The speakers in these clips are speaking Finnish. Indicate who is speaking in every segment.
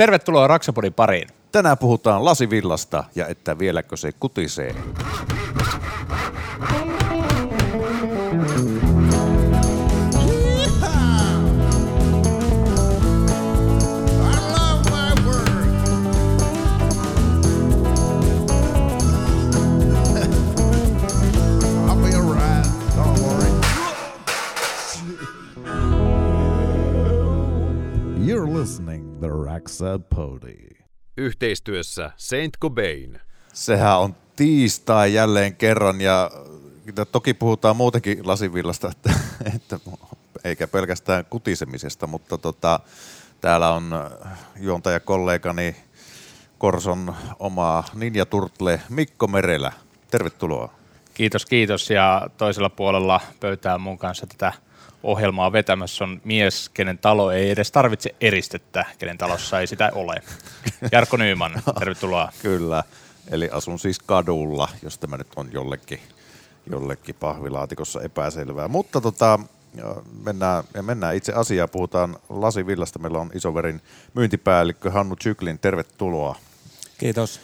Speaker 1: Tervetuloa Raksapodin pariin.
Speaker 2: Tänään puhutaan lasivillasta ja että vieläkö se kutisee.
Speaker 3: Pody.
Speaker 4: Yhteistyössä Saint Cobain.
Speaker 2: Sehän on tiistai jälleen kerran ja toki puhutaan muutenkin lasivillasta, että, että eikä pelkästään kutisemisesta, mutta tota, täällä on juontajakollegani Korson oma Ninja Turtle Mikko Merelä. Tervetuloa.
Speaker 1: Kiitos, kiitos. Ja toisella puolella pöytää mun kanssa tätä ohjelmaa vetämässä on mies, kenen talo ei edes tarvitse eristettä, kenen talossa ei sitä ole. Jarkko Nyyman, tervetuloa.
Speaker 2: Kyllä, eli asun siis kadulla, jos tämä nyt on jollekin, jollekin pahvilaatikossa epäselvää. Mutta tota, mennään, ja mennään itse asiaan, puhutaan lasivillasta. Meillä on isoverin myyntipäällikkö Hannu Chyklin, tervetuloa.
Speaker 5: Kiitos.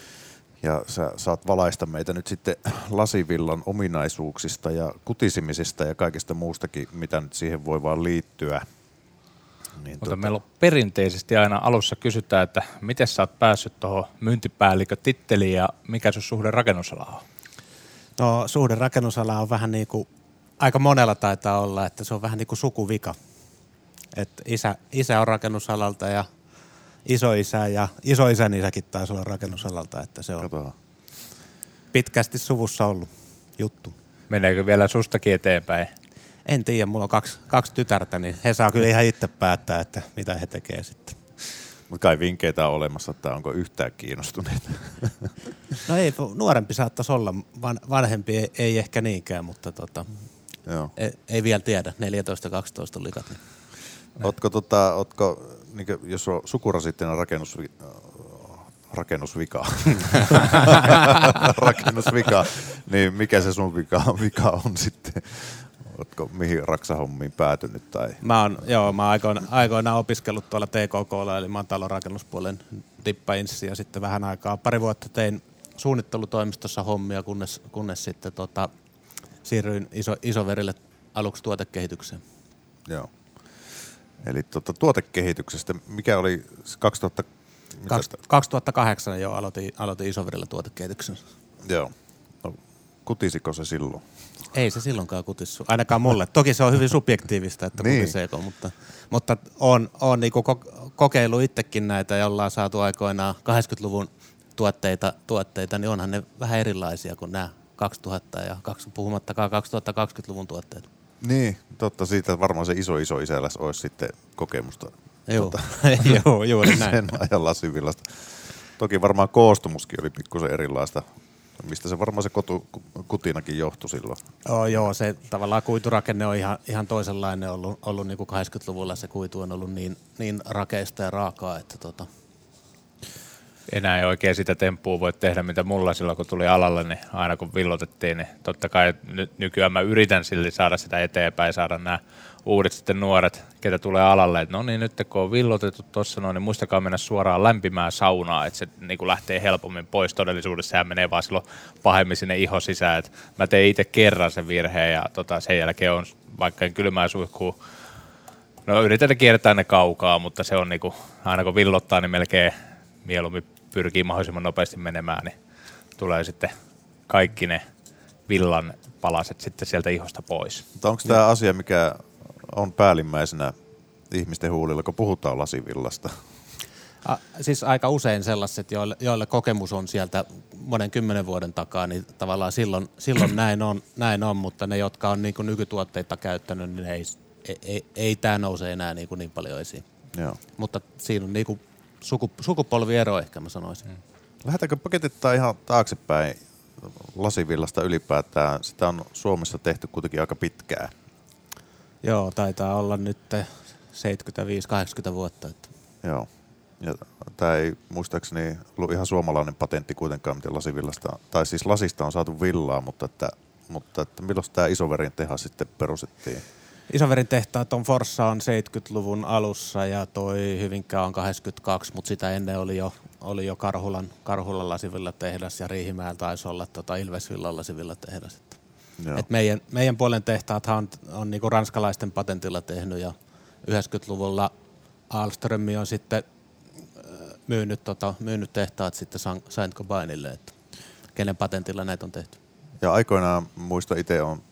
Speaker 2: Ja sä saat valaista meitä nyt sitten lasivillan ominaisuuksista ja kutisimisesta ja kaikesta muustakin, mitä nyt siihen voi vaan liittyä. Niin
Speaker 1: Mutta meillä on perinteisesti aina alussa kysytään, että miten sä oot päässyt tuohon myyntipäällikkötitteliin ja mikä sun suhde rakennusalaan on?
Speaker 5: No suhde rakennusala on vähän niin kuin, aika monella taitaa olla, että se on vähän niin kuin sukuvika. Et isä, isä on rakennusalalta ja isoisä ja isoisän isäkin taisi olla rakennusalalta, että se on
Speaker 2: Katsotaan.
Speaker 5: pitkästi suvussa ollut juttu.
Speaker 1: Meneekö vielä sustakin eteenpäin?
Speaker 5: En tiedä, mulla on kaksi, kaksi tytärtä, niin he saa kyllä ihan itse päättää, että mitä he tekee sitten.
Speaker 2: Mutta kai vinkkeitä on olemassa, että onko yhtään kiinnostuneita.
Speaker 5: No ei, nuorempi saattaisi olla, van, vanhempi ei, ei ehkä niinkään, mutta tota,
Speaker 2: Joo.
Speaker 5: ei, ei vielä tiedä, 14-12 likat. Niin.
Speaker 2: Ootko, tota, ootko niin jos on sukurasitteinen rakennus, rakennusvika, rakennusvika, niin mikä se sun vika, vika on sitten? Ootko mihin raksahommiin päätynyt? Tai?
Speaker 5: Mä oon, joo, mä oon aikoina, aikoinaan opiskellut tuolla TKKlla, eli mä oon talonrakennuspuolen dippainssi ja sitten vähän aikaa, pari vuotta tein suunnittelutoimistossa hommia, kunnes, kunnes sitten tota, siirryin iso, isoverille aluksi tuotekehitykseen.
Speaker 2: Joo. Eli tuota, tuotekehityksestä, mikä oli 2000... mitä
Speaker 5: Kaks,
Speaker 2: sitä-
Speaker 5: 2008 jo aloitin, aloitin isoverillä tuotekehityksen.
Speaker 2: Joo. No, kutisiko se silloin?
Speaker 5: Ei se silloinkaan kutissu, ainakaan mulle. Toki se on hyvin subjektiivista, että
Speaker 2: Niin.
Speaker 5: niin. kutiseeko, mutta, mutta on, on niinku ko- kokeillut itsekin näitä ja ollaan saatu aikoinaan 80-luvun tuotteita, tuotteita, niin onhan ne vähän erilaisia kuin nämä 2000 ja kaksi- puhumattakaan 2020-luvun tuotteet.
Speaker 2: Niin, totta. Siitä varmaan se iso iso isällä olisi sitten kokemusta
Speaker 5: Joo, Joo juuri näin.
Speaker 2: sen ajan lasivillasta. Toki varmaan koostumuskin oli pikkusen erilaista, mistä se varmaan se kotu, kutinakin johtui silloin.
Speaker 5: Oh, joo, se tavallaan kuiturakenne on ihan, ihan toisenlainen ollut, ollut niin kuin 80-luvulla. Se kuitu on ollut niin, niin rakeista ja raakaa, että tota,
Speaker 1: enää ei oikein sitä temppua voi tehdä, mitä mulla silloin, kun tuli alalle, niin aina kun villotettiin, niin totta kai nykyään mä yritän silti saada sitä eteenpäin, saada nämä uudet sitten nuoret, ketä tulee alalle, että no niin, nyt kun on villotettu tuossa noin, niin muistakaa mennä suoraan lämpimään saunaan, että se niin kuin lähtee helpommin pois todellisuudessa, sehän menee vaan silloin pahemmin sinne iho sisään, että mä tein itse kerran sen virheen ja tota, sen jälkeen on vaikka en kylmää suihkuu No yritetään kiertää ne kaukaa, mutta se on niinku, aina kun villottaa, niin melkein mieluummin pyrkii mahdollisimman nopeasti menemään, niin tulee sitten kaikki ne villan palaset sitten sieltä ihosta pois.
Speaker 2: Mutta onko tämä asia, mikä on päällimmäisenä ihmisten huulilla, kun puhutaan lasivillasta?
Speaker 5: A, siis aika usein sellaiset, joille, joille kokemus on sieltä monen kymmenen vuoden takaa, niin tavallaan silloin, silloin näin, on, näin on, mutta ne, jotka on niin kuin nykytuotteita käyttänyt, niin ei, ei, ei, ei tämä nouse enää niin, kuin niin paljon esiin.
Speaker 2: Joo.
Speaker 5: Mutta siinä on niin kuin suku, sukupolviero ehkä mä sanoisin. Hmm.
Speaker 2: Lähdetäänkö paketittaa ihan taaksepäin lasivillasta ylipäätään? Sitä on Suomessa tehty kuitenkin aika pitkään.
Speaker 5: Joo, taitaa olla nyt 75-80 vuotta. Että.
Speaker 2: Joo. Ja tämä ei muistaakseni ollut ihan suomalainen patentti kuitenkaan, miten lasivillasta, tai siis lasista on saatu villaa, mutta että, mutta että milloin tämä isoverin tehas sitten perustettiin?
Speaker 5: Isoverin tehtaat on Forssa on 70-luvun alussa ja toi Hyvinkää on 82, mutta sitä ennen oli jo, oli jo Karhulan, Karhulan lasivilla tehdas ja Riihimäellä taisi olla tota Ilvesvillan lasivilla tehdas.
Speaker 2: Joo.
Speaker 5: et meidän, meidän puolen tehtaathan on, on niinku ranskalaisten patentilla tehnyt ja 90-luvulla Alström on sitten äh, myynyt, tota, myynyt tehtaat sitten Saint Gobainille, että kenen patentilla näitä on tehty.
Speaker 2: Ja aikoinaan muista itse on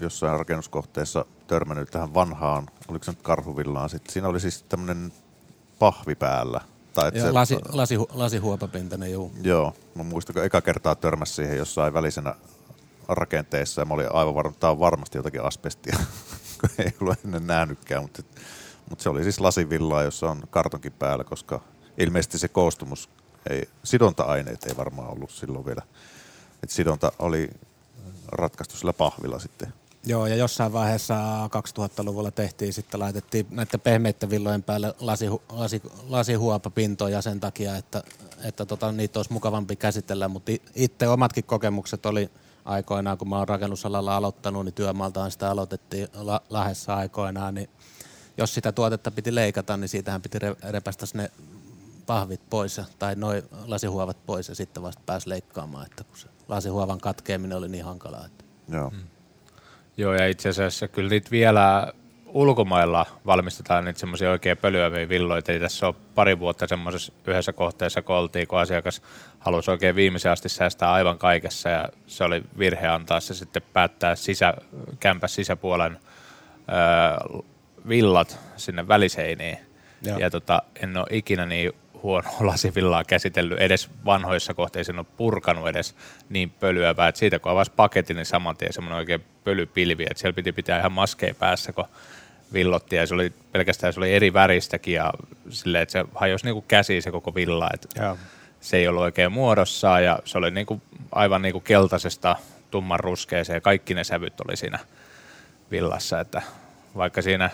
Speaker 2: jossain rakennuskohteessa törmännyt tähän vanhaan, oliko se nyt karhuvillaan sitten. Siinä oli siis tämmöinen pahvi päällä. Tai
Speaker 5: Ja
Speaker 2: se,
Speaker 5: lasi, lasi, lasihuopapintainen, juu.
Speaker 2: Joo, mä muistan, kun eka kertaa törmäsi siihen jossain välisenä rakenteessa ja mä olin aivan varma, että tämä on varmasti jotakin asbestia, kun ei ollut ennen nähnytkään, mutta, mutta se oli siis lasivillaa, jossa on kartonkin päällä, koska ilmeisesti se koostumus, ei, sidonta-aineet ei varmaan ollut silloin vielä. Et sidonta oli ratkaistu sillä pahvilla sitten.
Speaker 5: Joo, ja jossain vaiheessa 2000-luvulla tehtiin, sitten laitettiin näiden pehmeiden villojen päälle lasi, lasi, lasihuopapintoja sen takia, että, että tota, niitä olisi mukavampi käsitellä, mutta itse omatkin kokemukset oli aikoinaan, kun mä oon rakennusalalla aloittanut, niin työmaaltaan sitä aloitettiin la, lähdessä aikoinaan, niin jos sitä tuotetta piti leikata, niin siitähän piti re- repästä ne pahvit pois tai noin lasihuovat pois ja sitten vasta pääsi leikkaamaan, että kun se lasihuovan katkeaminen oli niin hankalaa. Että.
Speaker 2: Joo.
Speaker 1: Mm. Joo, ja itse asiassa kyllä niitä vielä ulkomailla valmistetaan niitä semmoisia oikein pölyäviä villoita. Ei tässä ole pari vuotta semmoisessa yhdessä kohteessa, kun oltiin, kun asiakas halusi oikein viimeisen asti säästää aivan kaikessa, ja se oli virhe antaa se sitten päättää sisä, kämpäs sisäpuolen öö, villat sinne väliseiniin.
Speaker 5: Joo.
Speaker 1: Ja tota, en ole ikinä niin huono lasivillaa käsitellyt edes vanhoissa kohteissa, en ole purkanut edes niin pölyävää, että siitä kun avasi paketin, niin saman tien semmoinen oikein pölypilvi, että siellä piti pitää ihan maskeja päässä, kun villotti ja se oli pelkästään se oli eri väristäkin ja silleen, että se hajosi niinku käsiin se koko villa, että
Speaker 5: Joo.
Speaker 1: se ei ollut oikein muodossaan ja se oli niinku aivan niinku keltaisesta tumman ruskeeseen ja kaikki ne sävyt oli siinä villassa, että vaikka siinä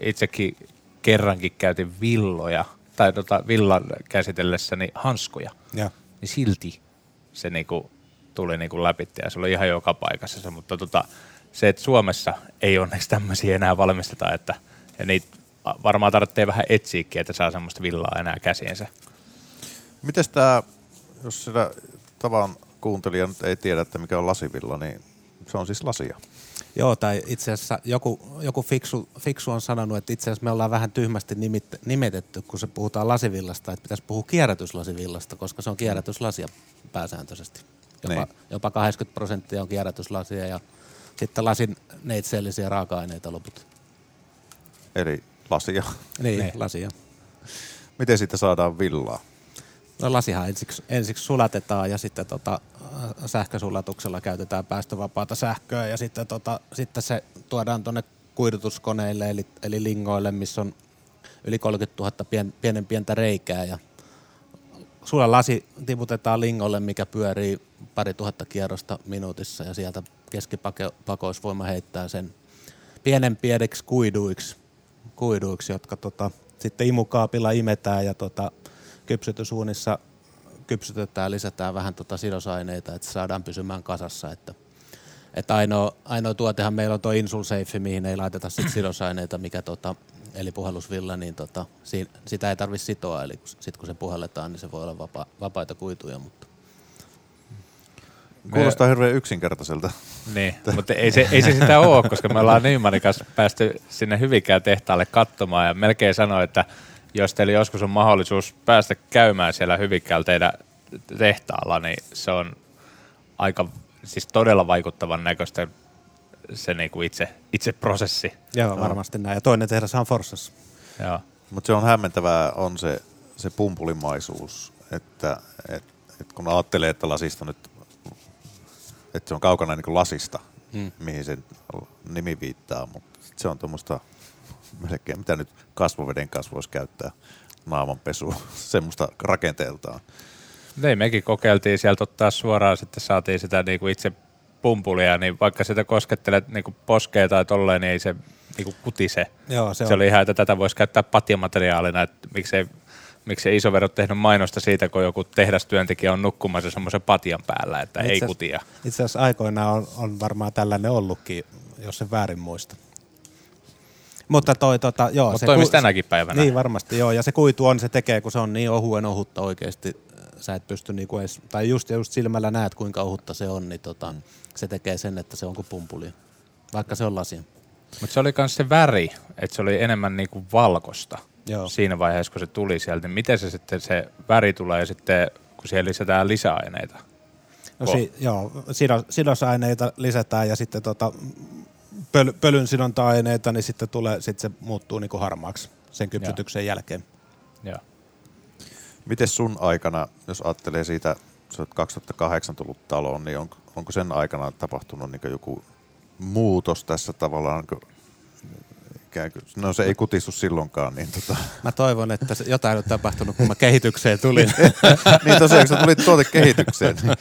Speaker 1: itsekin kerrankin käytin villoja tai tota villan käsitellessäni hanskoja,
Speaker 5: Joo.
Speaker 1: niin silti se niinku tuli niinku läpi ja se oli ihan joka paikassa se, mutta tota, se, että Suomessa ei onneksi tämmöisiä enää valmisteta, että ja niitä varmaan tarvitsee vähän etsiäkin, että saa semmoista villaa enää käsiinsä.
Speaker 2: Mites tämä, jos sitä tavan kuuntelija nyt ei tiedä, että mikä on lasivilla, niin se on siis lasia.
Speaker 5: Joo, tai itse asiassa joku, joku fiksu, fiksu on sanonut, että itse asiassa me ollaan vähän tyhmästi nimit, nimetetty, kun se puhutaan lasivillasta, että pitäisi puhua kierrätyslasivillasta, koska se on kierrätyslasia pääsääntöisesti. Jopa,
Speaker 2: Niin.
Speaker 5: jopa 80 prosenttia on kierrätyslasia ja sitten lasin neitseellisiä raaka-aineita loput.
Speaker 2: Eli lasia.
Speaker 5: Niin,
Speaker 1: Niin.
Speaker 5: lasia.
Speaker 2: Miten siitä saadaan villaa?
Speaker 5: No lasihan ensiksi, ensiksi sulatetaan ja sitten tota, äh, sähkösulatuksella käytetään päästövapaata sähköä ja sitten, tota, sitten se tuodaan tuonne kuidutuskoneille eli, eli lingoille, missä on yli 30 000 pien, pienen pientä reikää ja sulla lasi tiputetaan lingolle, mikä pyörii pari tuhatta kierrosta minuutissa ja sieltä keskipakoisvoima heittää sen pienen pieneksi kuiduiksi, kuiduiksi jotka tota, sitten imukaapilla imetään ja tota, kypsytysuunissa kypsytetään, lisätään vähän tota sidosaineita, että saadaan pysymään kasassa. Että, että ainoa, ainoa tuotehan meillä on tuo Insulsafe, mihin ei laiteta sit sidosaineita, mikä tota, eli puhallusvilla, niin tota, si, sitä ei tarvitse sitoa, eli sitten kun se puhalletaan, niin se voi olla vapa, vapaita kuituja, mutta
Speaker 2: Kuulostaa hirveän yksinkertaiselta.
Speaker 1: Niin, mutta ei se, ei se sitä ole, koska me ollaan Nymanin kanssa päästy sinne Hyvinkään tehtaalle katsomaan ja melkein sanoin, että jos teillä joskus on mahdollisuus päästä käymään siellä Hyvinkäällä teidän tehtaalla, niin se on aika, siis todella vaikuttavan näköistä se niinku itse, itse prosessi.
Speaker 5: joo, varmasti näin. Ja toinen tehdas on Forssassa.
Speaker 1: Joo.
Speaker 2: Mutta se on hämmentävää, on se, se pumpulimaisuus, että et, et kun ajattelee, että lasista nyt, että se on kaukana niin lasista,
Speaker 5: Mm.
Speaker 2: mm. mihin sen nimi viittaa, mutta se on tuommoista melkein, mitä nyt kasvoveden kanssa voisi käyttää naamanpesu, semmoista rakenteeltaan.
Speaker 1: Niin, mekin kokeiltiin sieltä ottaa suoraan, sitten saatiin sitä niinku itse pumpulia, niin vaikka sitä koskettelet niinku poskea tai tolleen, niin ei se niinku kutise.
Speaker 5: Joo, se,
Speaker 1: Se, se oli ihan, että tätä voisi käyttää patjamateriaalina, että miksei, miksei isovero tehnyt mainosta siitä, kun joku tehdastyöntekijä on nukkumassa semmoisen patjan päällä, että
Speaker 5: Itse
Speaker 1: ei kutia.
Speaker 5: Itse asiassa aikoinaan on, on varmaan tällainen ollutkin, jos se väärin muista. Mutta toi tota, joo.
Speaker 1: Mutta toimisi tänäkin päivänä.
Speaker 5: Niin varmasti joo, ja se kuitu on, se tekee, kun se on niin ohuen ohutta oikeasti, sä et pysty niinku edes, tai just, just silmällä näet kuinka ohutta se on, niin tota, se tekee sen, että se on kuin pumpuli, vaikka se on lasi.
Speaker 1: Mutta se oli myös se väri, että se oli enemmän niinku valkosta
Speaker 5: Joo.
Speaker 1: siinä vaiheessa, kun se tuli sieltä. Niin miten se sitten se väri tulee sitten, kun siihen lisätään lisäaineita?
Speaker 5: No si, joo, sidos, sidosaineita lisätään ja sitten tota, pöl, pölyn sidonta-aineita, niin sitten, tulee, sitten se muuttuu niinku harmaaksi sen kypsytyksen jälkeen.
Speaker 1: Joo.
Speaker 2: Miten sun aikana, jos ajattelee siitä, sä oot 2008 tullut taloon, niin on, onko sen aikana tapahtunut niin joku muutos tässä tavallaan, niin ikään kuin, no se ei kutistu silloinkaan, niin, tota,
Speaker 5: Mä toivon, että se, jotain on tapahtunut, kun mä kehitykseen tulin.
Speaker 2: niin tosiaan kun sä tulit tuotekehitykseen, niin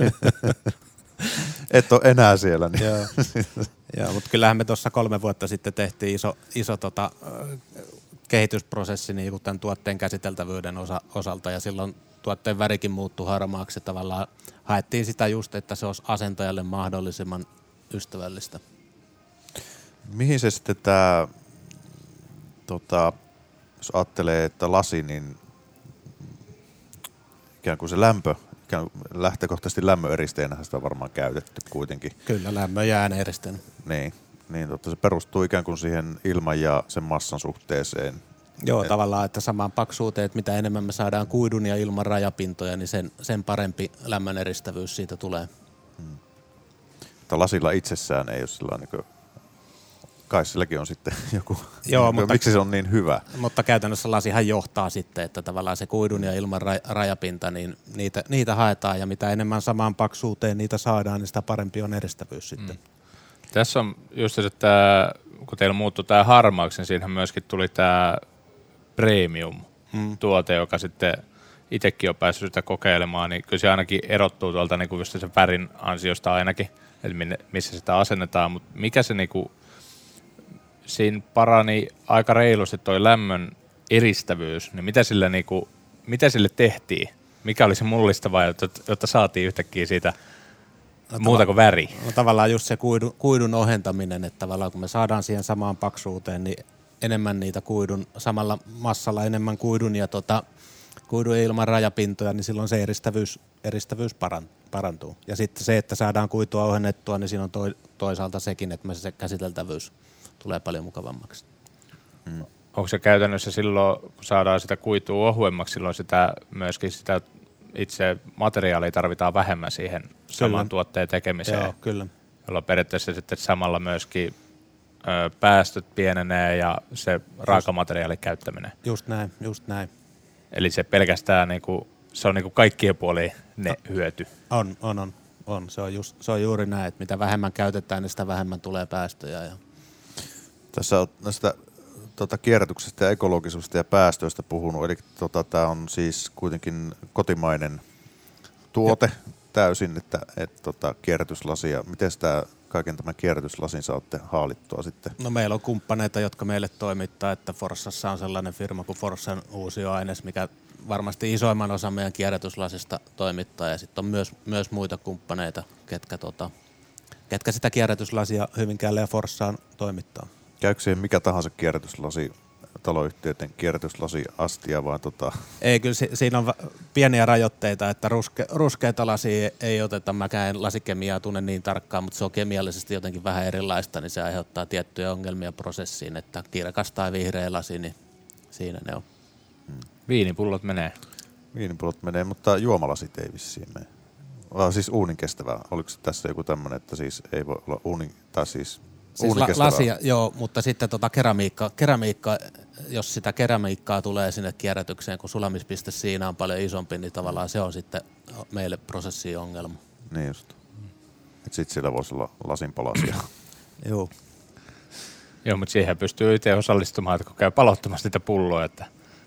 Speaker 2: et ole enää siellä. Niin.
Speaker 5: Joo, mutta kyllähän me tuossa kolme vuotta sitten tehtiin iso, iso tota, kehitysprosessi niin tämän tuotteen käsiteltävyyden osa, osalta ja silloin tuotteen värikin muuttui harmaaksi. Tavallaan haettiin sitä just, että se olisi asentajalle mahdollisimman ystävällistä.
Speaker 2: Mihin se sitten tämä, tota, jos ajattelee, että lasi, niin ikään kuin se lämpö, lähtökohtaisesti lämmöeristeenä sitä on varmaan käytetty kuitenkin.
Speaker 5: Kyllä, lämmön ja ääneeristen.
Speaker 2: Niin, niin totta, se perustuu ikään kuin siihen ilman ja sen massan suhteeseen.
Speaker 5: Joo,
Speaker 2: Et-
Speaker 5: tavallaan, että samaan paksuuteen, että mitä enemmän me saadaan kuidun ja ilman rajapintoja, niin sen, sen parempi lämmön eristävyys siitä tulee.
Speaker 2: Mutta lasilla itsessään ei ole sillä niin kai silläkin on sitten joku,
Speaker 5: Joo, mutta-
Speaker 2: miksi se on niin hyvä.
Speaker 5: Mutta käytännössä lasihan johtaa sitten, että tavallaan se kuidun ja ilman ra- rajapinta, niin niitä, niitä haetaan ja mitä enemmän samaan paksuuteen niitä saadaan, niin sitä parempi on eristävyys sitten.
Speaker 1: Tässä on just se, että kun teillä muuttui tämä harmaaksi, niin siinähän myöskin tuli tämä premium-tuote, joka sitten itsekin on päässyt sitä kokeilemaan, niin kyllä se ainakin erottuu tuolta niin kuin just sen värin ansiosta ainakin, eli minne, missä sitä asennetaan, mutta mikä se niin kuin, siinä parani aika reilusti toi lämmön eristävyys, niin mitä sille, niin kuin, mitä sille tehtiin? Mikä oli se mullistava, jotta, jotta saatiin yhtäkkiä siitä muuta kuin väri?
Speaker 5: No, tavallaan just se kuidun, kuidun ohentaminen, että tavallaan kun me saadaan siihen samaan paksuuteen, niin enemmän niitä kuidun, samalla massalla enemmän kuidun ja tota, kuidun ilman rajapintoja, niin silloin se eristävyys, eristävyys paran, parantuu. Ja sitten se, että saadaan kuitua ohennettua, niin siinä on toi, toisaalta sekin, että me se käsiteltävyys tulee paljon mukavammaksi.
Speaker 1: onko se käytännössä silloin, kun saadaan sitä kuitua ohuemmaksi, silloin sitä myöskin sitä itse materiaalia tarvitaan vähemmän siihen saman tuotteen tekemiseen,
Speaker 5: Joo, kyllä.
Speaker 1: jolloin periaatteessa sitten samalla myöskin ö, päästöt pienenee ja se raakamateriaalin käyttäminen.
Speaker 5: Just näin, just näin.
Speaker 1: Eli se pelkästään niinku, se on niinku kaikkien puolin ne hyöty.
Speaker 5: On, on, on. on. Se, on just, se on juuri näin, että mitä vähemmän käytetään, niin sitä vähemmän tulee päästöjä. Ja
Speaker 2: Tässä on näistä tota, kierrätyksestä ja ekologisuudesta ja päästöistä puhunut, eli tota, tämä on siis kuitenkin kotimainen tuote täysin, että et, tota, kierrätyslasi ja miten tämä kaiken tämän kierrätyslasin saatte haalittua sitten?
Speaker 5: No meillä on kumppaneita, jotka meille toimittaa, että Forssassa on sellainen firma kuin Forssan uusioaines, mikä varmasti isoimman osan meidän kierrätyslasista toimittaa. Ja sitten on myös, myös muita kumppaneita, ketkä, tota, ketkä sitä kierrätyslasia Hyvinkäälle ja Forssaan toimittaa.
Speaker 2: Käykö siihen mikä tahansa kierrätyslasi, taloyhtiöiden kierrätyslasi astia, vaan tota,
Speaker 5: Ei, kyllä si- siinä on pieniä rajoitteita, että ruske, ruskeita lasia ei oteta. Mäkään en lasikemiaa tunne niin tarkkaan, mutta se on kemiallisesti jotenkin vähän erilaista, niin se aiheuttaa tiettyjä ongelmia prosessiin, että kirkas tai vihreä lasi, niin siinä ne on.
Speaker 1: Viinipullot menee.
Speaker 2: viinipullot menee, mutta juomalasit ei vissiin mene. Vaan siis uunin kestävää. Oliko se tässä joku tämmöinen, että siis ei voi olla uunin, tai siis,
Speaker 5: Siis la- lasia, joo, mutta sitten tota keramiikka, keramiikka, jos sitä keramiikkaa tulee sinne kierrätykseen, kun sulamispiste siinä on paljon isompi, niin tavallaan se on sitten meille prosessiongelma.
Speaker 2: Niin just. Että sit siellä voisi olla lasinpalasia.
Speaker 5: Joo.
Speaker 1: Joo, mutta siihen pystyy itse osallistumaan, että kun käy palottamassa niitä pulloja että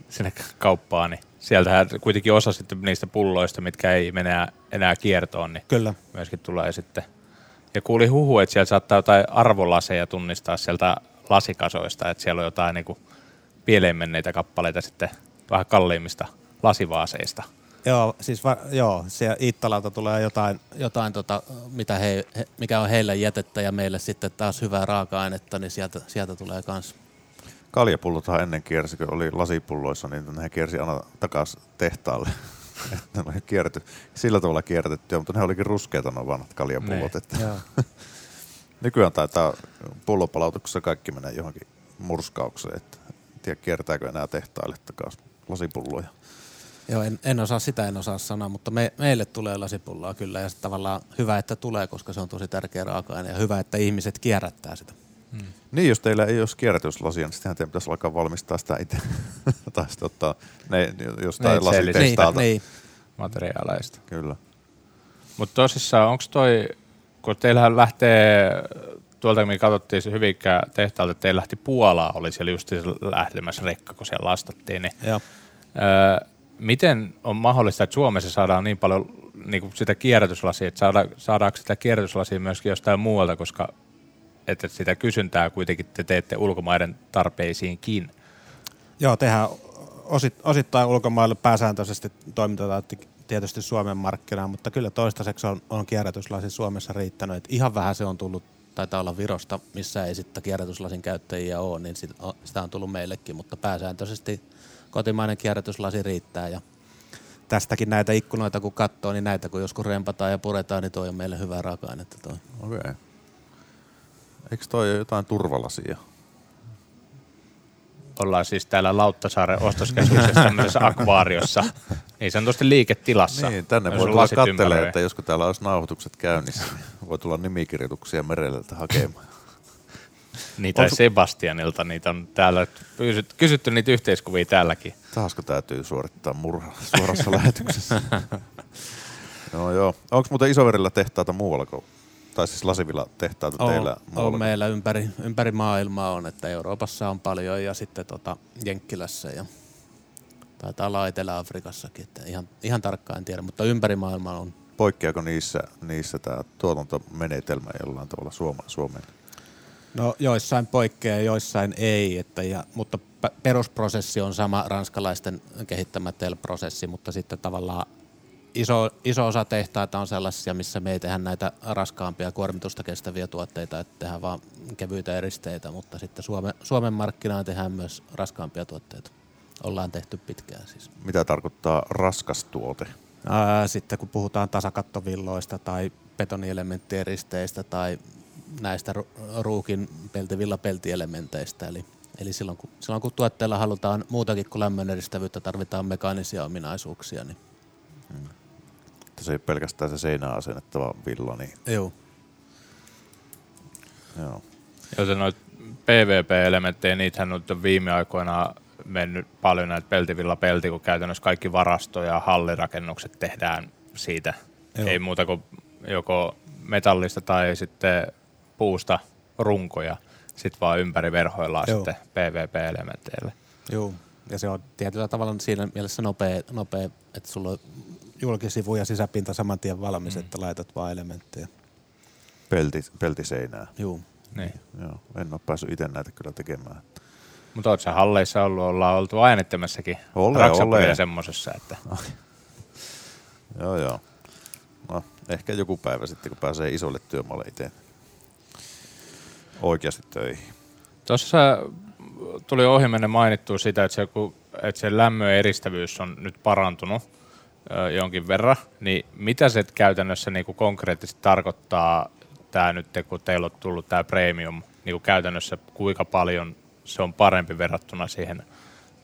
Speaker 1: sinne kauppaan, niin sieltähän kuitenkin osa sitten niistä pulloista, mitkä ei mene enää, enää kiertoon, niin
Speaker 5: Kyllä.
Speaker 1: myöskin tulee sitten. Ja kuuli huhu, että siellä saattaa jotain arvolaseja tunnistaa sieltä lasikasoista, että siellä on jotain niin kuin pieleen menneitä kappaleita sitten vähän kalliimmista lasivaaseista.
Speaker 5: Joo, siis va, joo, siellä Iittalalta tulee jotain, jotain tota, mitä he, he, mikä on heille jätettä ja meille sitten taas hyvää raaka-ainetta, niin sieltä, sieltä tulee kans.
Speaker 2: Kaljapullothan ennen kiersi, kun oli lasipulloissa, niin ne kiersi aina takaisin tehtaalle. Että ne oli kierretty, sillä tavalla kierrätettyä, mutta ne olikin ruskeita nuo vanhat kaljapullot.
Speaker 1: Niin.
Speaker 2: Että nykyään taitaa pullopalautuksessa kaikki menee johonkin murskaukseen. Että en tiedä, kiertääkö enää tehtaille takaisin lasipulloja.
Speaker 5: Joo, en, en osaa sitä, en osaa sanoa, mutta me, meille tulee lasipulloa kyllä ja se tavallaan hyvä, että tulee, koska se on tosi tärkeä raaka-aine ja hyvä, että ihmiset kierrättää sitä.
Speaker 2: Niin, jos teillä ei olisi kierrätyslasia, niin sittenhän teidän pitäisi alkaa valmistaa sitä itse. tai sitten ottaa ne jostain
Speaker 1: Niin,
Speaker 2: lasitestaalta.
Speaker 5: Niin,
Speaker 1: materiaaleista.
Speaker 2: Kyllä.
Speaker 1: Mutta tosissaan, onko toi, kun teillähän lähtee, tuolta kun me katsottiin se hyvinkään tehtaalta, että teillä lähti Puolaa, oli siellä just lähtemässä rekka, kun siellä lastattiin, niin
Speaker 5: joo.
Speaker 1: Öö, miten on mahdollista, että Suomessa saadaan niin paljon niin kuin sitä kierrätyslasia, että saada, saadaanko sitä kierrätyslasia myöskin jostain muualta, koska että sitä kysyntää kuitenkin te teette ulkomaiden tarpeisiinkin.
Speaker 5: Joo, tehdään osit, osittain ulkomaille pääsääntöisesti toimitetaan ti- tietysti Suomen markkinaan, mutta kyllä toistaiseksi on, on kierrätyslasi Suomessa riittänyt. Et ihan vähän se on tullut, taitaa olla Virosta, missä ei sitten kierrätyslasin käyttäjiä ole, niin sit, o- sitä on tullut meillekin, mutta pääsääntöisesti kotimainen kierrätyslasi riittää ja tästäkin näitä ikkunoita kun katsoo, niin näitä kun joskus rempataan ja puretaan, niin toi on meille hyvää raaka-ainetta toi.
Speaker 2: Okei. Okay. Eikö toi ole jotain turvalasia?
Speaker 1: Ollaan siis täällä Lauttasaaren ostoskeskuksessa tämmöisessä akvaariossa, niin sanotusti liiketilassa.
Speaker 2: Niin, tänne voi
Speaker 1: on
Speaker 2: tulla kattelee, että josko täällä olisi nauhoitukset käynnissä, niin voi tulla nimikirjoituksia mereltä hakemaan.
Speaker 1: Niitä ei Sebastianilta, niitä on täällä kysytty, kysytty niitä yhteiskuvia täälläkin.
Speaker 2: Taasko täytyy suorittaa murha suorassa lähetyksessä? no joo. Onko muuten isoverillä tehtaita muualla kuin, tai siis lasivilla tehtaita
Speaker 5: on,
Speaker 2: teillä
Speaker 5: on meillä ympäri, ympäri maailmaa on, että Euroopassa on paljon ja sitten tota Jenkkilässä ja taitaa olla Etelä-Afrikassakin, että ihan, ihan tarkkaan en tiedä, mutta ympäri maailmaa on.
Speaker 2: Poikkeako niissä, niissä tämä tuotantomenetelmä jollain tavalla Suoma, Suomeen?
Speaker 5: No joissain poikkeaa, joissain ei, että ja, mutta perusprosessi on sama ranskalaisten kehittämä TEL-prosessi, mutta sitten tavallaan iso, iso osa tehtaita on sellaisia, missä me ei tehdä näitä raskaampia kuormitusta kestäviä tuotteita, että tehdään vaan kevyitä eristeitä, mutta sitten Suomen, Suomen markkinaan tehdään myös raskaampia tuotteita. Ollaan tehty pitkään siis.
Speaker 2: Mitä tarkoittaa raskas tuote?
Speaker 5: Ää, sitten kun puhutaan tasakattovilloista tai betonielementtieristeistä tai näistä ru- ruukin peltivilla peltielementeistä. Eli, eli silloin, kun, silloin kun tuotteella halutaan muutakin kuin lämmön eristävyyttä, tarvitaan mekaanisia ominaisuuksia. Niin,
Speaker 2: Että se ei pelkästään se seinään asennettava villa, niin
Speaker 5: joo.
Speaker 2: joo.
Speaker 1: Joten noita PVP-elementtejä, niitähän nyt on viime aikoina mennyt paljon näitä peltivilla pelti, kun käytännössä kaikki varasto- ja hallirakennukset tehdään siitä.
Speaker 5: Joo.
Speaker 1: Joo. Ei muuta kuin joko metallista tai sitten puusta runkoja, sitten vaan ympäri verhoillaan
Speaker 5: Joo.
Speaker 1: sitten PVP-elementeille.
Speaker 5: Joo. Ja se on tietyllä tavalla siinä mielessä nopea, nopea että sulla on julkisivu ja sisäpinta saman tien valmis, mm. että laitat vaan elementtejä.
Speaker 2: Pelti, peltiseinää.
Speaker 5: Joo.
Speaker 1: Niin.
Speaker 2: Joo. En ole päässyt itse näitä kyllä tekemään.
Speaker 1: Mutta sä halleissa ollut, ollaan oltu äänettämässäkin
Speaker 2: Ole,
Speaker 1: raksapuja
Speaker 2: ole.
Speaker 1: semmosessa, että
Speaker 2: Joo, joo. No, ehkä joku päivä sitten, kun pääsee isolle työmaalle itse oikeasti töihin.
Speaker 1: Tuossa tuli ohimennen mainittua sitä, että se, että se lämmön eristävyys on nyt parantunut jonkin verran, niin mitä se käytännössä niin kuin konkreettisesti tarkoittaa tämä nyt, kun teillä on tullut tämä premium, niin kuin käytännössä kuinka paljon se on parempi verrattuna siihen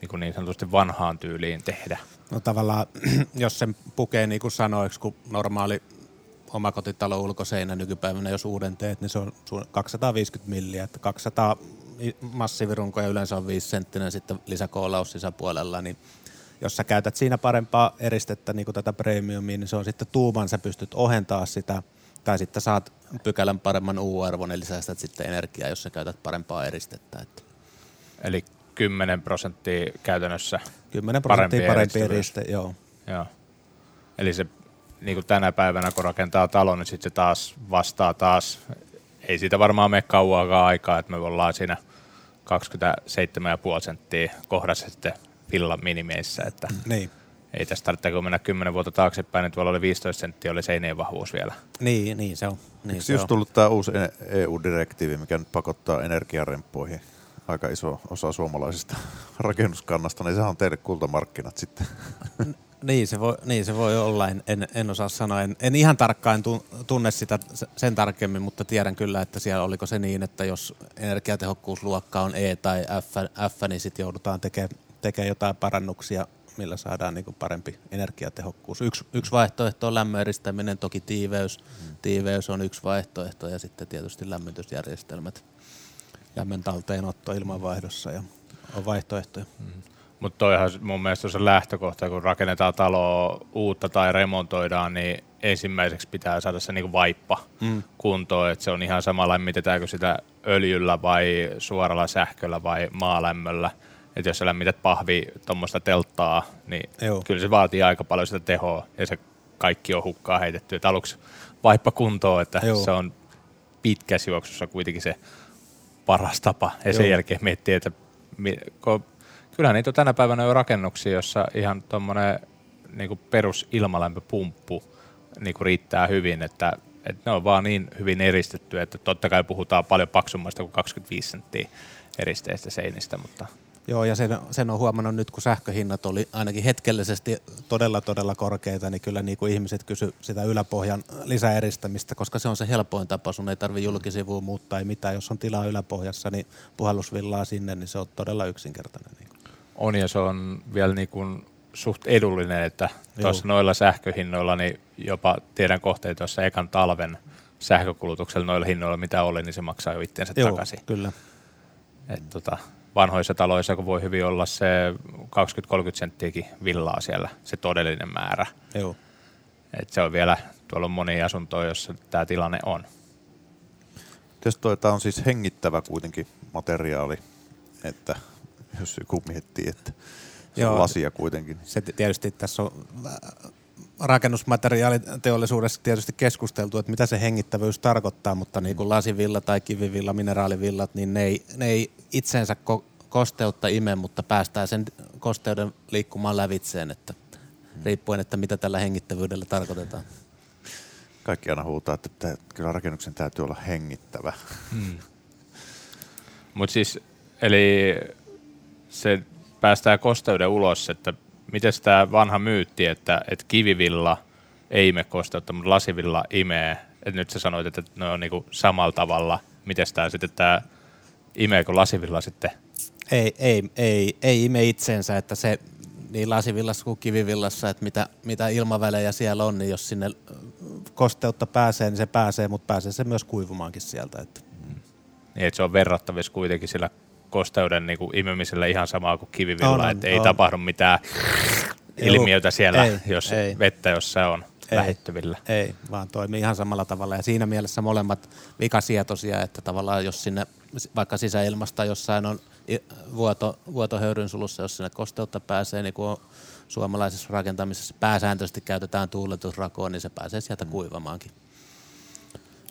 Speaker 1: niin, kuin niin sanotusti vanhaan tyyliin tehdä?
Speaker 5: No tavallaan, jos sen pukee niin kuin sanoiksi, kun normaali omakotitalon ulkoseinä nykypäivänä, jos uuden teet, niin se on su- 250 milliä. Että 200 i- massiivirunkoja yleensä on 5 senttinen sitten lisäkoolaus sisäpuolella, niin jos sä käytät siinä parempaa eristettä, niin kuin tätä premiumia, niin se on sitten tuuman, sä pystyt ohentaa sitä, tai sitten saat pykälän paremman U-arvon, eli säästät sitten energiaa, jos sä käytät parempaa eristettä. Että
Speaker 1: Eli 10 prosenttia käytännössä
Speaker 5: 10 prosenttia
Speaker 1: Parempi
Speaker 5: parempi eriste, joo.
Speaker 1: Joo. Eli se niin kuin tänä päivänä, kun rakentaa talon, niin sitten se taas vastaa taas, ei siitä varmaan mene kauaakaan aikaa, että me ollaan siinä 27,5 senttiä kohdassa sitten villan minimeissä, että
Speaker 5: Niin.
Speaker 1: ei tästä tarvitse, kun mennä 10 vuotta taaksepäin, niin tuolla oli 15 senttiä, oli seinien vahvuus vielä.
Speaker 5: Niin, niin se on. Niin
Speaker 2: Eikö
Speaker 5: se
Speaker 2: just
Speaker 5: on.
Speaker 2: tullut tämä uusi EU-direktiivi, mikä nyt pakottaa energiaremppuihin aika iso osa suomalaisista rakennuskannasta, niin sehän on teille kultamarkkinat sitten.
Speaker 5: Niin se, voi, niin se voi olla, en, en, en osaa sanoa. En, en ihan tarkkaan tu- tunne sitä sen tarkemmin, mutta tiedän kyllä, että siellä oliko se niin, että jos energiatehokkuusluokka on E tai F, F niin sitten joudutaan tekemään tekee jotain parannuksia, millä saadaan niin parempi energiatehokkuus. Yksi, yksi vaihtoehto on lämmön eristäminen, toki tiiveys. Tiiveys on yksi vaihtoehto ja sitten tietysti lämmitysjärjestelmät, lämmön talteenotto ilmanvaihdossa ja on vaihtoehtoja.
Speaker 1: Mutta toihan mun mielestä se lähtökohta, kun rakennetaan taloa uutta tai remontoidaan, niin ensimmäiseksi pitää saada se niinku vaippa mm. kuntoon, että se on ihan sama lämmitetäänkö sitä öljyllä vai suoralla sähköllä vai maalämmöllä. Että jos sä lämmität pahvi tuommoista telttaa, niin
Speaker 5: Joo.
Speaker 1: kyllä se vaatii aika paljon sitä tehoa ja se kaikki on hukkaa heitetty. Et aluksi vaippa kuntoon, että
Speaker 5: Joo.
Speaker 1: se on pitkässä juoksussa kuitenkin se paras tapa. Ja sen
Speaker 5: Joo.
Speaker 1: jälkeen miettii, että kun, kyllähän niitä on tänä päivänä jo rakennuksia, jossa ihan tuommoinen niin perusilmalämpöpumppu niin riittää hyvin, että, että ne on vaan niin hyvin eristetty, että totta kai puhutaan paljon paksummasta kuin 25 senttiä eristeistä seinistä, mutta
Speaker 5: Joo, ja sen, sen on huomannut nyt, kun sähköhinnat oli ainakin hetkellisesti todella, todella korkeita, niin kyllä niin kuin ihmiset kysy sitä yläpohjan lisäeristämistä, koska se on se helpoin tapa. Sun ei tarvi julkisivua muuttaa ei mitään. Jos on tilaa yläpohjassa, niin puhallusvillaa sinne, niin se on todella yksinkertainen. Niin kuin.
Speaker 1: on ja se on vielä niin kuin suht edullinen, että tuossa noilla sähköhinnoilla, niin jopa tiedän kohteita tuossa ekan talven sähkökulutuksella noilla hinnoilla, mitä oli, niin se maksaa jo itseensä takaisin.
Speaker 5: kyllä.
Speaker 1: Et tota, vanhoissa taloissa, kun voi hyvin olla se 20-30 senttiäkin villaa siellä, se todellinen määrä.
Speaker 5: Joo.
Speaker 1: Et se on vielä, tuolla on monia asuntoja, jossa tämä tilanne on.
Speaker 2: Tietysti tää on siis hengittävä kuitenkin materiaali, että jos joku miettii, että se
Speaker 5: Joo.
Speaker 2: on lasia kuitenkin.
Speaker 5: Se tietysti tässä on rakennusmateriaaliteollisuudessa tietysti keskusteltu, että mitä se hengittävyys tarkoittaa, mutta niin kuin lasivilla tai kivivilla, mineraalivillat, niin ne ei, ne ei itseensä ko- kosteutta ime, mutta päästää sen kosteuden liikkumaan lävitseen, että riippuen, että mitä tällä hengittävyydellä tarkoitetaan.
Speaker 2: Kaikki aina huutaa, että kyllä rakennuksen täytyy olla hengittävä.
Speaker 1: Mutta siis, eli se päästää kosteuden ulos, että miten tämä vanha myytti, että, että kivivilla ei ime kosteutta, mutta lasivilla imee. että nyt sä sanoit, että ne on niinku samalla tavalla. Miten tämä sitten tämä imeekö lasivilla sitten?
Speaker 5: Ei, ei, ei, ei ime itseensä, että se niin lasivillassa kuin kivivillassa, että mitä, mitä ilmavälejä siellä on, niin jos sinne kosteutta pääsee, niin se pääsee, mutta pääsee se myös kuivumaankin sieltä. Että
Speaker 1: Niin, että se on verrattavissa kuitenkin sillä kosteuden niinku imemisellä ihan samaa kuin kivivilla, että ei
Speaker 5: on.
Speaker 1: tapahdu mitään ilmiötä siellä,
Speaker 5: Ei,
Speaker 1: jos
Speaker 5: ei.
Speaker 1: vettä jossa on
Speaker 5: Ei.
Speaker 1: lähettyvillä.
Speaker 5: Ei, vaan toimii ihan samalla tavalla. Ja siinä mielessä molemmat vikasietoisia, että tavallaan jos sinne vaikka sisäilmasta jossain on vuoto, vuotohöyryn sulussa, jos sinne kosteutta pääsee, niin kuin suomalaisessa rakentamisessa pääsääntöisesti käytetään tuuletusrakoon, niin se pääsee sieltä kuivamaankin.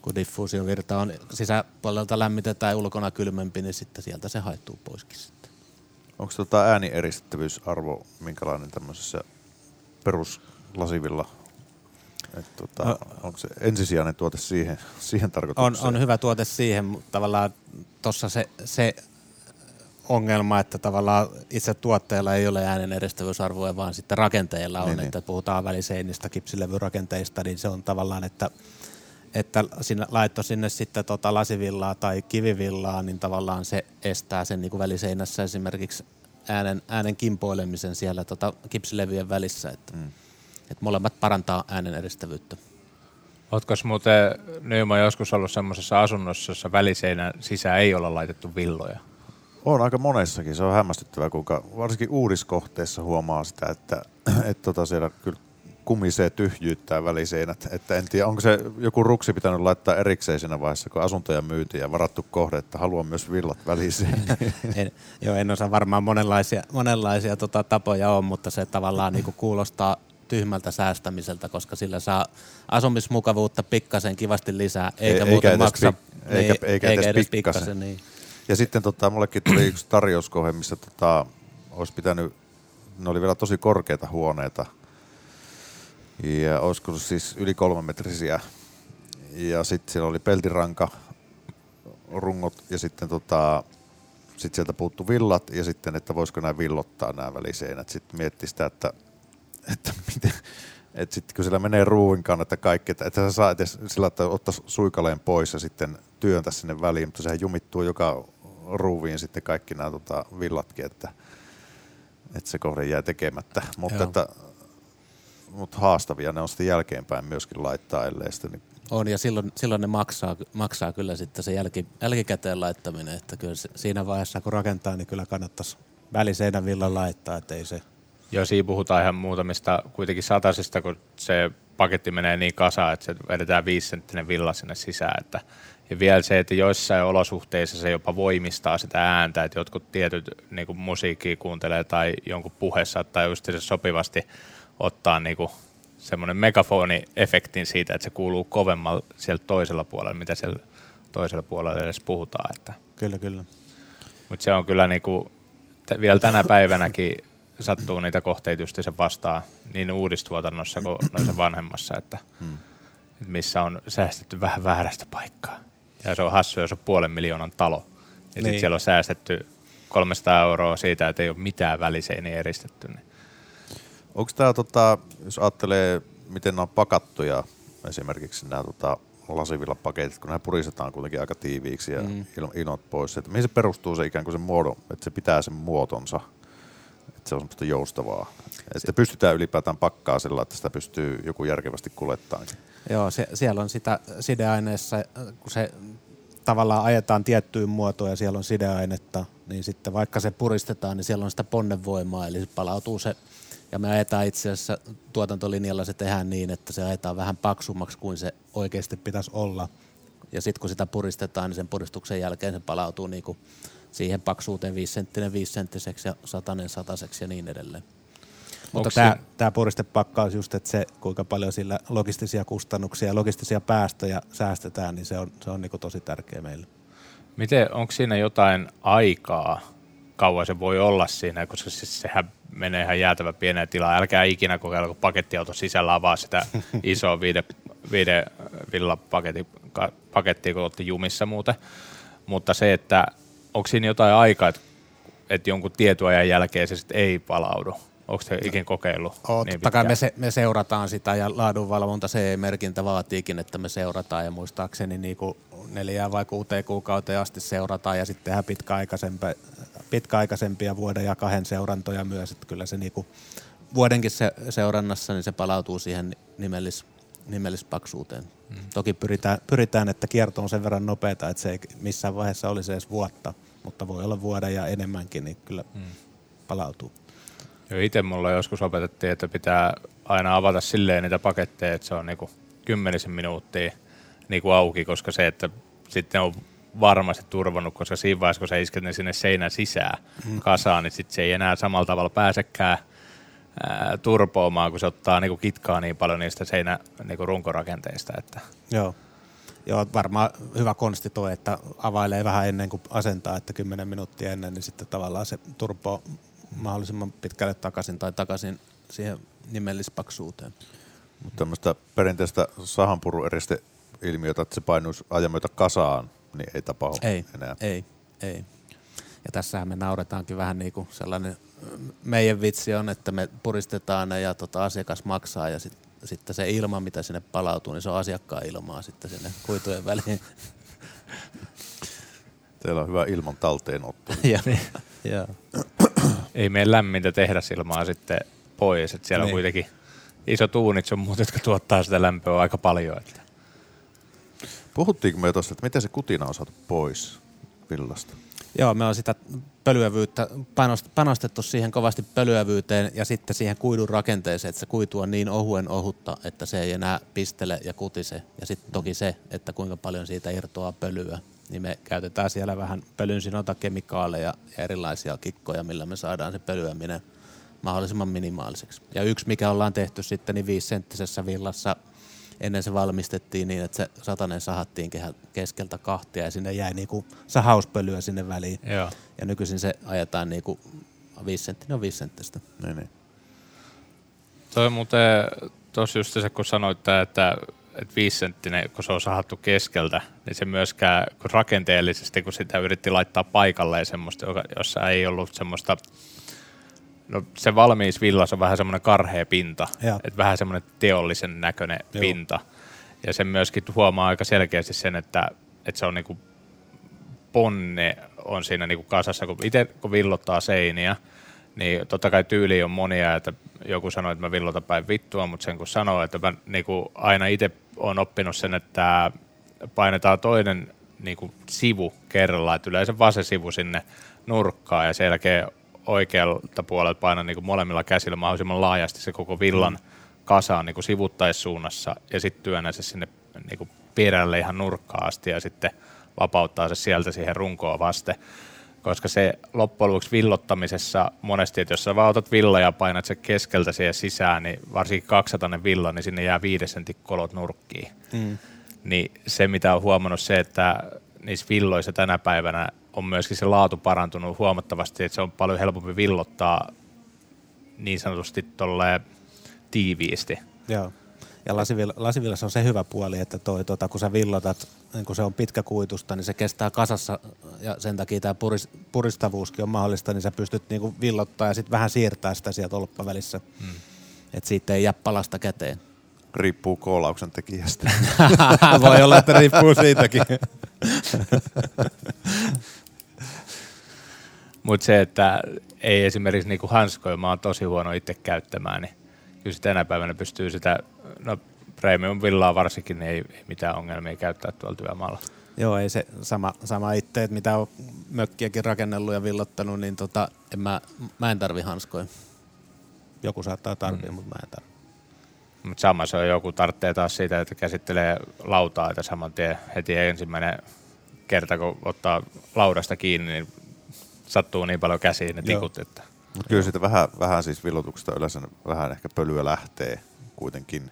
Speaker 5: Kun diffuusiovirta on sisäpuolelta lämmitetään ja ulkona kylmempi, niin sitten sieltä se haittuu poiskin sitten.
Speaker 2: Onko tota äänieristettävyysarvo minkälainen tämmöisessä peruslasivilla? Et tota,
Speaker 5: No.
Speaker 2: onko se ensisijainen tuote siihen, siihen
Speaker 5: On,
Speaker 2: tarkoitukseen?
Speaker 5: on hyvä tuote siihen, mutta tavallaan tuossa se, se ongelma, että tavallaan itse tuotteella ei ole äänen eristävyysarvoa, vaan sitten rakenteilla on,
Speaker 2: Niin,
Speaker 5: niin,
Speaker 2: niin.
Speaker 5: että puhutaan väliseinistä, kipsilevyrakenteista, niin se on tavallaan, että että sinne, laitto sinne sitten tota lasivillaa tai kivivillaa, niin tavallaan se estää sen niin kuin väliseinässä esimerkiksi äänen, äänen kimpoilemisen siellä tota kipsilevyjen välissä, että, mm. että molemmat parantaa äänen eristävyyttä.
Speaker 1: Oletko muuten Nyman joskus ollut semmoisessa asunnossa, jossa väliseinän sisään ei olla laitettu villoja?
Speaker 2: On aika monessakin. Se on hämmästyttävää, kuinka varsinkin uudiskohteessa huomaa sitä, että et tota siellä kyllä kumisee tyhjyyttää väliseinät. Että en tiedä, onko se joku ruksi pitänyt laittaa erikseen siinä vaiheessa, kun asuntoja myytiin ja varattu kohde, että haluan myös villat väliseen.
Speaker 5: en, joo, en osaa varmaan monenlaisia, monenlaisia tota, tapoja on, mutta se tavallaan niinku kuulostaa tyhmältä säästämiseltä, koska sillä saa asumismukavuutta pikkasen kivasti lisää, eikä
Speaker 2: Ei-
Speaker 5: muuten
Speaker 2: eikä edes
Speaker 5: maksa.
Speaker 2: pik- eikä- eikä edes pikkasen.
Speaker 5: niin.
Speaker 2: Ja sitten tota, mullekin tuli yksi tarjouskohe, missä tota, olisi pitänyt ne oli vielä tosi korkeita huoneita. Ja olisiko siis yli kolmemetrisiä. Ja sitten siellä oli peltiranka, rungot ja sitten tota, sit sieltä puuttu villat ja sitten, että voisiko nämä villottaa nämä väliseinät. Sitten mietti sitä, että, että miten, että sitten kun siellä menee ruuvin kannalta kaikki, että, että sä saa edes sillä, että ottaa suikaleen pois ja sitten työntä sinne väliin, mutta sehän jumittuu joka ruuviin sitten kaikki nämä tota, villatkin, että, että se kohde jää tekemättä. Mutta,
Speaker 5: Joo.
Speaker 2: että, mutta haastavia ne on sitten jälkeenpäin myöskin laittaa, ellei sitten niin
Speaker 5: On ja silloin, silloin ne maksaa, maksaa kyllä sitten se jälki, jälkikäteen laittaminen, että kyllä se, siinä vaiheessa kun rakentaa, niin kyllä kannattaisi väliseinän villa laittaa, että ei se,
Speaker 1: Joo, siinä puhutaan ihan muutamista kuitenkin satasista, kun se paketti menee niin kasaan, että se vedetään viisisenttinen villa sinne sisään. Että, ja vielä se, että joissain olosuhteissa se jopa voimistaa sitä ääntä, että jotkut tietyt niin musiikkia kuuntelee tai jonkun puheessa tai just se sopivasti ottaa niin kuin semmoinen megafoni-efektin siitä, että se kuuluu kovemmalla sieltä toisella puolella, mitä siellä toisella puolella edes puhutaan. Että.
Speaker 5: kyllä kyllä.
Speaker 1: Mutta se on kyllä niinku, t- vielä tänä päivänäkin sattuu niitä kohteita just sen vastaan niin uudistuotannossa kuin noissa vanhemmassa, että hmm. missä on säästetty vähän väärästä paikkaa. Ja se on hassu, jos on puolen miljoonan talo. Ja. Niin. sitten siellä on säästetty 300 euroa siitä, että ei ole mitään väliseiniä eristetty. Niin.
Speaker 2: Onko tämä, tota, jos ajattelee, miten nämä on pakattuja, esimerkiksi nämä tota, lasivillapaketit, kun nämä puristetaan kuitenkin aika tiiviiksi ja mm. inot pois, että mihin se perustuu se ikään kuin se muodon, että se pitää sen muotonsa, että se on semmoista joustavaa. Että pystytään ylipäätään pakkaa sillä, että sitä pystyy joku järkevästi kuljettamaan.
Speaker 5: Joo, se, siellä on sitä sideaineessa, kun se tavallaan ajetaan tiettyyn muotoon ja siellä on sideainetta, niin sitten vaikka se puristetaan, niin siellä on sitä ponnevoimaa, eli se palautuu se, ja me ajetaan itse asiassa tuotantolinjalla se tehdään niin, että se ajetaan vähän paksummaksi kuin se oikeasti pitäisi olla. Ja sitten kun sitä puristetaan, niin sen puristuksen jälkeen se palautuu niin kuin siihen paksuuteen 5 senttinen 5 senttiseksi ja satanen sataseksi ja niin edelleen. Mutta tämä, tämä puristepakkaus just, että se kuinka paljon sillä logistisia kustannuksia ja logistisia päästöjä säästetään, niin se on, se on niin tosi tärkeä meille.
Speaker 1: Miten, onko siinä jotain aikaa, kauan se voi olla siinä, koska siis sehän menee ihan jäätävä pieneen tilaan. Älkää ikinä kokeilla, kun pakettiauto sisällä avaa sitä isoa viide, viide villapaketti, ka- pakettia, kun olette jumissa muuten. Mutta se, että onko siinä jotain aikaa, että, että jonkun tietyajan jälkeen se sitten ei palaudu? Onko se ikinä kokeillut?
Speaker 5: Oo,
Speaker 1: niin
Speaker 5: totta kai me, se, me seurataan sitä ja laadunvalvonta CE-merkintä vaatiikin, että me seurataan ja muistaakseni niin kuin neljään vai kuuteen kuukauteen asti seurataan ja sitten tehdään pitkäaikaisempia, pitkäaikaisempia vuoden ja kahden seurantoja myös, että kyllä se niin kuin vuodenkin se, seurannassa niin se palautuu siihen nimellis, nimellispaksuuteen. Mm. Toki pyritään, pyritään, että kierto on sen verran nopeata, että se ei missään vaiheessa olisi edes vuotta, mutta voi olla vuoden ja enemmänkin, niin kyllä mm. palautuu.
Speaker 1: Joo, itse mulla joskus opetettiin, että pitää aina avata silleen niitä paketteja, että se on niinku kymmenisen minuuttia niinku auki, koska se, että sitten on varmasti turvannut, koska siinä vaiheessa, kun sä isket ne sinne seinän sisään mm. kasaan, niin sitten se ei enää samalla tavalla pääsekään ää, turpoamaan, kun se ottaa niinku kitkaa niin paljon niistä seinä niinku runkorakenteista. Että.
Speaker 5: Joo. Joo, varmaan hyvä konsti tuo, että availee vähän ennen kuin asentaa, että 10 minuuttia ennen, niin sitten tavallaan se turpoo mahdollisimman pitkälle takaisin tai takaisin siihen nimellispaksuuteen.
Speaker 2: Mutta tämmöistä perinteistä sahanpurueriste-ilmiötä, että se painuisi ajan myötä kasaan, niin ei tapahdu
Speaker 5: Ei,
Speaker 2: enää.
Speaker 5: ei, ei. Ja tässähän me nauretaankin vähän niin kuin sellainen meidän vitsi on, että me puristetaan ne ja tota asiakas maksaa ja sit, sitten se ilma, mitä sinne palautuu, niin se on asiakkaan ilmaa sitten sinne kuitujen väliin.
Speaker 2: Teillä on hyvä ilman talteenotto.
Speaker 5: ja, ja.
Speaker 1: Ei mene lämmintä tehdä ilmaa sitten pois, että siellä niin. on
Speaker 5: Niin.
Speaker 1: kuitenkin isot uunit sun muut, jotka tuottaa sitä lämpöä aika paljon. Että.
Speaker 2: Puhuttiinko me tuosta, että miten se kutina on saatu pois villasta?
Speaker 5: Joo, me on sitä pölyävyyttä panost- panostettu siihen kovasti pölyävyyteen ja sitten siihen kuidun rakenteeseen, että se kuitu on niin ohuen ohutta, että se ei enää pistele ja kutise. Ja sitten toki se, että kuinka paljon siitä irtoaa pölyä, niin me käytetään siellä vähän pölyn kemikaaleja ja erilaisia kikkoja, millä me saadaan se pölyäminen mahdollisimman minimaaliseksi. Ja yksi, mikä ollaan tehty sitten niin viisisenttisessä villassa, ennen se valmistettiin niin, että se satanen sahattiin keskeltä kahtia ja sinne jäi niinku sahauspölyä sinne väliin.
Speaker 1: Joo.
Speaker 5: Ja nykyisin se ajetaan niinku viisi senttinen on viisi senttistä.
Speaker 2: Niin, niin.
Speaker 1: Toi muuten tuossa just se, kun sanoit, että, että viisisenttinen, kun se on sahattu keskeltä, niin se myöskään kun rakenteellisesti, kun sitä yritti laittaa paikalleen semmoista, joka- jossa ei ollut semmoista, no se valmiis villas on vähän semmoinen karhea pinta, että vähän semmoinen teollisen näköinen
Speaker 5: Joo.
Speaker 1: pinta. Ja sen myöskin huomaa aika selkeästi sen, että, että se on niinku ponne on siinä niinku kasassa, kun itse kun villottaa seiniä, niin totta kai tyyli on monia, että joku sanoo, että mä villotan päin vittua, mutta sen kun sanoo, että mä niinku aina itse olen oppinut sen, että painetaan toinen niinku sivu kerrallaan, että yleensä vasen sivu sinne nurkkaan ja sen jälkeen oikealta puolelta painan niinku molemmilla käsillä mahdollisimman laajasti se koko villan kasaan niinku sivuttaissuunnassa ja sitten työnnän se sinne niinku perälle ihan nurkkaan asti ja sitten vapauttaa se sieltä siihen runkoon vasten. Koska se loppujen lopuksi villottamisessa monesti, että jos sä vaan otat villa ja painat se keskeltä siihen sisään, niin varsinkin 200 villa, niin sinne jää viiden sentin kolot nurkkiin. Mm. Niin se, mitä on huomannut se, että niissä villoissa tänä päivänä on myöskin se laatu parantunut huomattavasti, että se on paljon helpompi villottaa niin sanotusti tolleen tiiviisti.
Speaker 5: Joo. Ja lasivilla, lasivillassa on se hyvä puoli, että toi, tota, kun sä villotat, niin kun se on pitkäkuitusta, niin se kestää kasassa ja sen takia tämä puris, puristavuuskin on mahdollista, niin sä pystyt niinku villottaa ja sitten vähän siirtää sitä sieltä tolppavälissä. Hmm. Että siitä ei jää palasta käteen.
Speaker 2: Riippuu koolauksen tekijästä.
Speaker 5: Voi olla, että riippuu siitäkin.
Speaker 1: Mutta se, että ei esimerkiksi niinku hanskoja, mä oon tosi huono itse käyttämään, niin kyllä tänä päivänä pystyy sitä, no premium villaa varsinkin, niin ei, ei mitään ongelmia käyttää tuolla työmaalla.
Speaker 5: Joo, ei se sama, sama itse, että mitä on mökkiäkin rakennellut ja villottanut, niin tota, en mä, mä en tarvi hanskoja. Joku saattaa tarvia, mm. mutta mä en tarvi.
Speaker 1: Mutta sama se on joku tarvitsee taas siitä, että käsittelee lautaa, että saman tien heti ensimmäinen kerta, kun ottaa laudasta kiinni, niin sattuu niin paljon käsiin ne
Speaker 5: Joo.
Speaker 1: tikut, että
Speaker 2: Mutta kyllä siitä vähän, vähän siis villotuksesta yleensä vähän ehkä pölyä lähtee kuitenkin.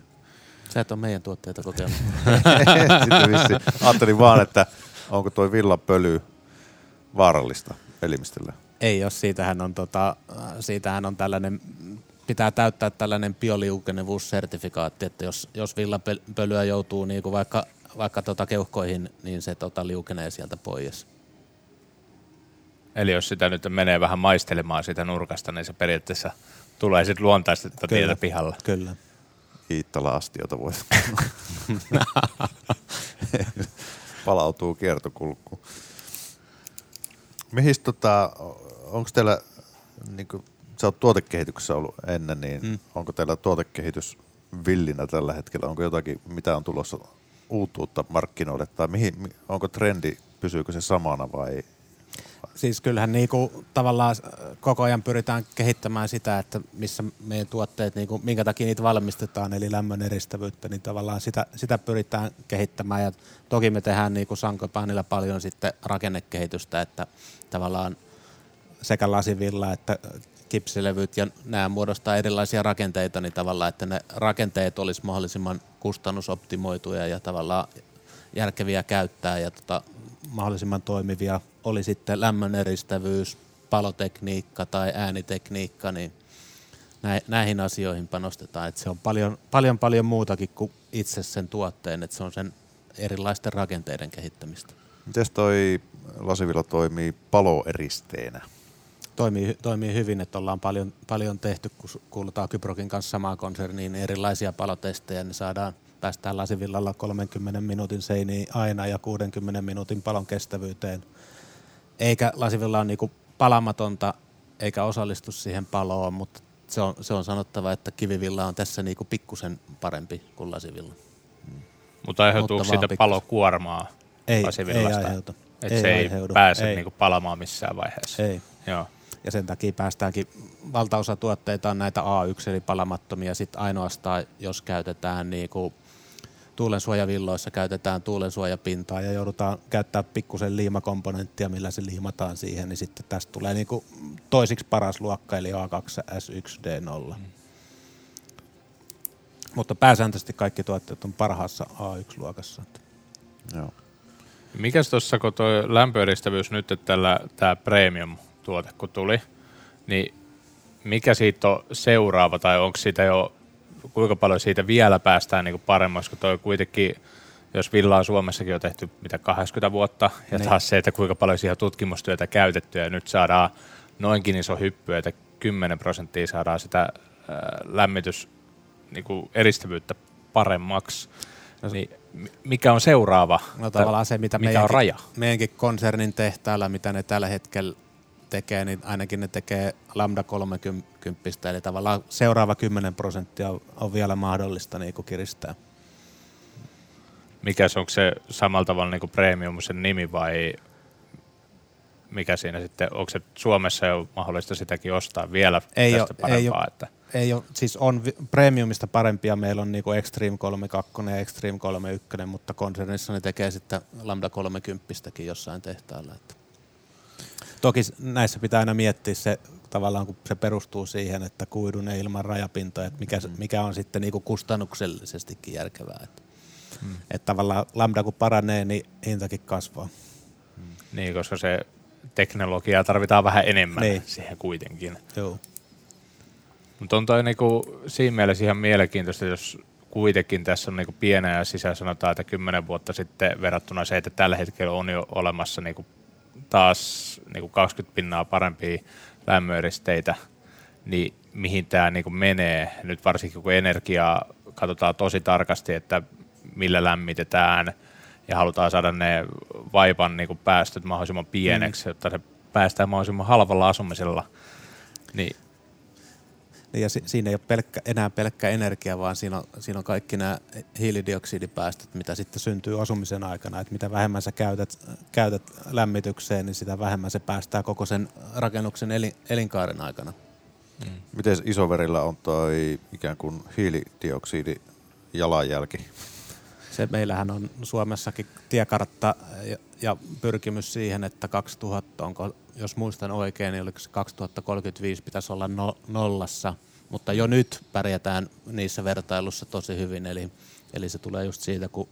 Speaker 5: Sä et ole meidän tuotteita kokeillut.
Speaker 2: Sitten vissi, ajattelin vaan, että onko toi villapöly vaarallista elimistölle.
Speaker 5: Ei, jos siitähän on, tota, äh, siitähän on tällainen, pitää täyttää tällainen bioliukenevuussertifikaatti, että jos, jos villapölyä joutuu niinku vaikka, vaikka tota keuhkoihin, niin se tota liukenee sieltä pois.
Speaker 1: Eli jos sitä nyt menee vähän maistelemaan siitä nurkasta, niin se periaatteessa tulee sitten luontaisesti tietä pihalla.
Speaker 5: Kyllä.
Speaker 2: Iittala-astiota voisi Palautuu kiertokulkuun. Mihin tota, onko teillä, niin kuin, sä oot tuotekehityksessä ollut ennen, niin mm. onko teillä tuotekehitys villinä tällä hetkellä? Onko jotakin, mitä on tulossa uutuutta markkinoille, tai mihin, mi- onko trendi, pysyykö se samana vai
Speaker 5: Siis kyllähän niinku tavallaan äh, koko ajan pyritään kehittämään sitä, että missä meidän tuotteet, niinku, minkä takia niitä valmistetaan, eli lämmön eristävyyttä, niin tavallaan sitä, sitä pyritään kehittämään. Ja toki me tehdään niinku Sankopaanilla paljon sitten rakennekehitystä, että tavallaan sekä lasivilla että kipsilevyt ja nämä muodostaa erilaisia rakenteita, niin tavallaan, että ne rakenteet olisi mahdollisimman kustannusoptimoituja ja tavallaan järkeviä käyttää ja tota, mahdollisimman toimivia, oli sitten lämmön eristävyys, palotekniikka tai äänitekniikka, niin nä- näihin asioihin panostetaan. Et se on paljon, paljon, paljon muutakin kuin itse sen tuotteen, että se on sen erilaisten rakenteiden kehittämistä.
Speaker 2: Miten toi lasivilla toimii paloeristeenä?
Speaker 5: Toimii, toimii hyvin, että ollaan paljon, paljon tehty, kun kuulutaan Kyprokin kanssa samaan konserniin, niin erilaisia palotestejä, niin saadaan päästään lasivillalla 30 minuutin seiniin aina ja 60 minuutin palon kestävyyteen. Eikä lasivilla ole niinku palamatonta eikä osallistu siihen paloon, mutta se on, se on sanottava, että kivivilla on tässä niinku pikkusen parempi kuin lasivilla.
Speaker 1: Mutta aiheutuuko siitä palokuormaa
Speaker 5: Ei,
Speaker 1: lasivillasta?
Speaker 5: ei aiheuta.
Speaker 1: Että se ei
Speaker 5: aiheudu.
Speaker 1: pääse
Speaker 5: Ei.
Speaker 1: Niinku palamaan missään vaiheessa.
Speaker 5: Ei.
Speaker 1: Joo.
Speaker 5: Ja sen takia päästäänkin, valtaosa tuotteita on näitä A1 eli palamattomia, sitten ainoastaan jos käytetään niinku tuulensuojavilloissa käytetään tuulensuojapintaa ja joudutaan käyttää pikkusen liimakomponenttia, millä se liimataan siihen, niin sitten tästä tulee niinku toisiksi paras luokka, eli A2S1D0. Mm. Mutta pääsääntöisesti kaikki tuotteet on parhaassa A1-luokassa.
Speaker 2: Joo.
Speaker 1: Mikäs tuossa, kun tuo lämpöeristävyys nyt, että tällä tämä premium-tuote kun tuli, niin mikä siitä on seuraava, tai onko siitä jo, kuinka paljon siitä vielä päästään niin kuin paremmaksi, kun toi kuitenkin, jos villaa Suomessakin on tehty mitä 80 vuotta, ja
Speaker 5: Niin.
Speaker 1: taas se, että kuinka paljon siihen on tutkimustyötä käytetty, ja nyt saadaan noinkin iso hyppy, että 10 prosenttia saadaan sitä ää, lämmitys niin kuin eristävyyttä paremmaksi, niin mi- mikä on seuraava?
Speaker 5: No tavallaan se, mitä
Speaker 1: mikä on
Speaker 5: meidänkin,
Speaker 1: raja?
Speaker 5: meidänkin konsernin tehtaalla, mitä ne tällä hetkellä tekee, niin ainakin ne tekee lambda 30, eli tavallaan seuraava 10 prosenttia on, vielä mahdollista niin kuin kiristää.
Speaker 1: Mikä se, onko se samalla tavalla niin kuin premium sen nimi vai mikä siinä sitten, onko se Suomessa jo mahdollista sitäkin ostaa vielä
Speaker 5: Ei
Speaker 1: tästä
Speaker 5: ei
Speaker 1: parempaa?
Speaker 5: oo.
Speaker 1: että,
Speaker 5: Ei ole, siis on premiumista parempia, meillä on niinku Extreme 32 ja Extreme 31, mutta konsernissa ne tekee sitten lambda 30 jossain tehtaalla. Että. Toki näissä pitää aina miettiä se, tavallaan kun se perustuu siihen, että kuidun ja ilman rajapintoja, että mikä, mm. mikä on sitten niinku kustannuksellisestikin järkevää. Että. Mm. Että tavallaan lambda kun paranee, niin hintakin kasvaa.
Speaker 1: niin, koska se teknologiaa tarvitaan vähän enemmän
Speaker 5: Niin.
Speaker 1: siihen kuitenkin.
Speaker 5: Joo.
Speaker 1: Mutta on toi niinku siinä mielessä ihan mielenkiintoista, jos kuitenkin tässä on niinku pienä ja sisään sanotaan, että kymmenen vuotta sitten verrattuna se, että tällä hetkellä on jo olemassa niinku taas niinku 20 pinnaa parempia lämmöeristeitä, niin mihin tämä niinku menee, nyt varsinkin kun energiaa katsotaan tosi tarkasti, että millä lämmitetään ja halutaan saada ne vaipan niinku päästöt mahdollisimman pieneksi, mm. jotta se päästään mahdollisimman halvalla asumisella, niin
Speaker 5: Niin Ja si- siinä ei ole pelkkä, enää pelkkä energia, vaan siinä on, siinä on kaikki nämä hiilidioksidipäästöt, mitä sitten syntyy asumisen aikana. Et mitä vähemmän sä käytät, käytät lämmitykseen, niin sitä vähemmän se päästää koko sen rakennuksen elin, elinkaaren aikana.
Speaker 2: Miten isoverillä on toi ikään kuin hiilidioksidi jalanjälki?
Speaker 5: Se meillähän on Suomessakin tiekartta ja, ja pyrkimys siihen, että 2000, onko, jos muistan oikein, niin oliko se 2035 pitäisi olla no, nollassa, mutta jo nyt pärjätään niissä vertailussa tosi hyvin, eli, eli se tulee just siitä, kun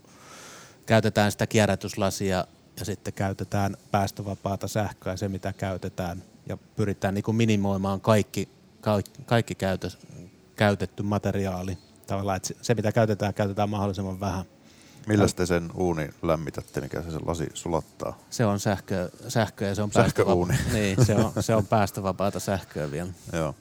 Speaker 5: käytetään sitä kierrätyslasia ja sitten käytetään päästövapaata sähköä, se mitä käytetään, ja pyritään niin kuin minimoimaan kaikki, kaikki, kaikki käytö, käytetty materiaali. Tavallaan, että se mitä käytetään, käytetään mahdollisimman vähän.
Speaker 2: Millä te sen uuni lämmitätte, mikä se sen lasi sulattaa?
Speaker 5: Se on sähkö, sähkö ja se on
Speaker 2: Sähköuuni.
Speaker 5: päästövapa- niin, se on, se on päästövapaata sähköä vielä.
Speaker 2: Joo.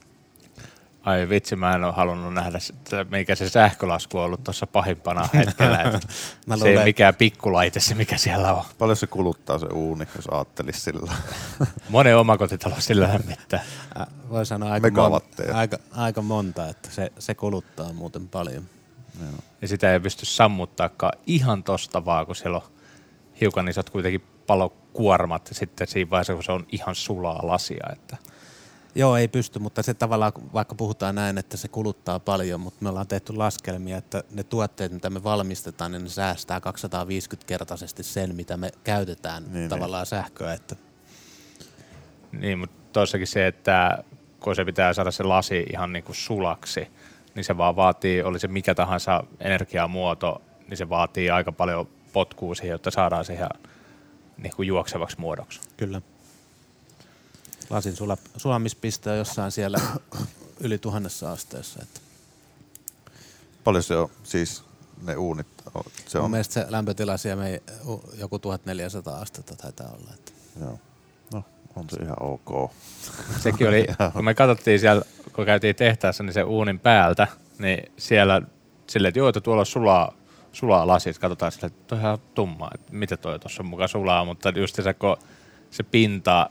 Speaker 1: Ai vitsi, mä en ole halunnut nähdä, sitä, mikä se sähkölasku on ollut tuossa pahimpana hetkellä. että
Speaker 5: Mä
Speaker 1: se ei ole mikään pikkulaite se, mikä siellä on.
Speaker 2: Paljon se kuluttaa se uuni, jos ajattelisi sillä?
Speaker 1: Monen omakotitalo sillä lämmittää.
Speaker 5: Voi sanoa aika,
Speaker 2: Megawatteja.
Speaker 5: aika, aika monta, että se, se kuluttaa muuten paljon.
Speaker 1: Ja sitä ei pysty sammuttaakaan ihan tosta vaan, kun siellä on hiukan isot kuitenkin palokuormat sitten siinä vaiheessa, kun se on ihan sulaa lasia. Että
Speaker 5: Joo, ei pysty, mutta se tavallaan, vaikka puhutaan näin, että se kuluttaa paljon, mutta me ollaan tehty laskelmia, että ne tuotteet, mitä me valmistetaan, niin ne säästää 250-kertaisesti sen, mitä me käytetään
Speaker 2: Niin,
Speaker 5: niin, tavallaan sähköä. Että
Speaker 1: Niin, mutta tossakin se, että kun se pitää saada se lasi ihan niin kuin sulaksi, niin se vaan vaatii, oli se mikä tahansa energiamuoto, niin se vaatii aika paljon potkua siihen, jotta saadaan se ihan niin kuin juoksevaksi muodoksi.
Speaker 5: Kyllä. Lasin sula, sulamispiste on jossain siellä yli tuhannessa asteessa. Että
Speaker 2: Paljon se on, siis ne uunit, on- se
Speaker 5: Mun
Speaker 2: on,
Speaker 5: mielestä se lämpötila siellä me, joku 1400 astetta taitaa olla. Että.
Speaker 2: joo. No, on se ihan ok.
Speaker 1: Sekin oli, kun me katsottiin siellä, kun käytiin tehtaassa, niin se uunin päältä, niin siellä silleen, että joo, että tuolla sulaa, sulaa lasit, katsotaan silleen, että toi on ihan tummaa, että mitä toi tuossa on mukaan sulaa, mutta just se, kun se pinta,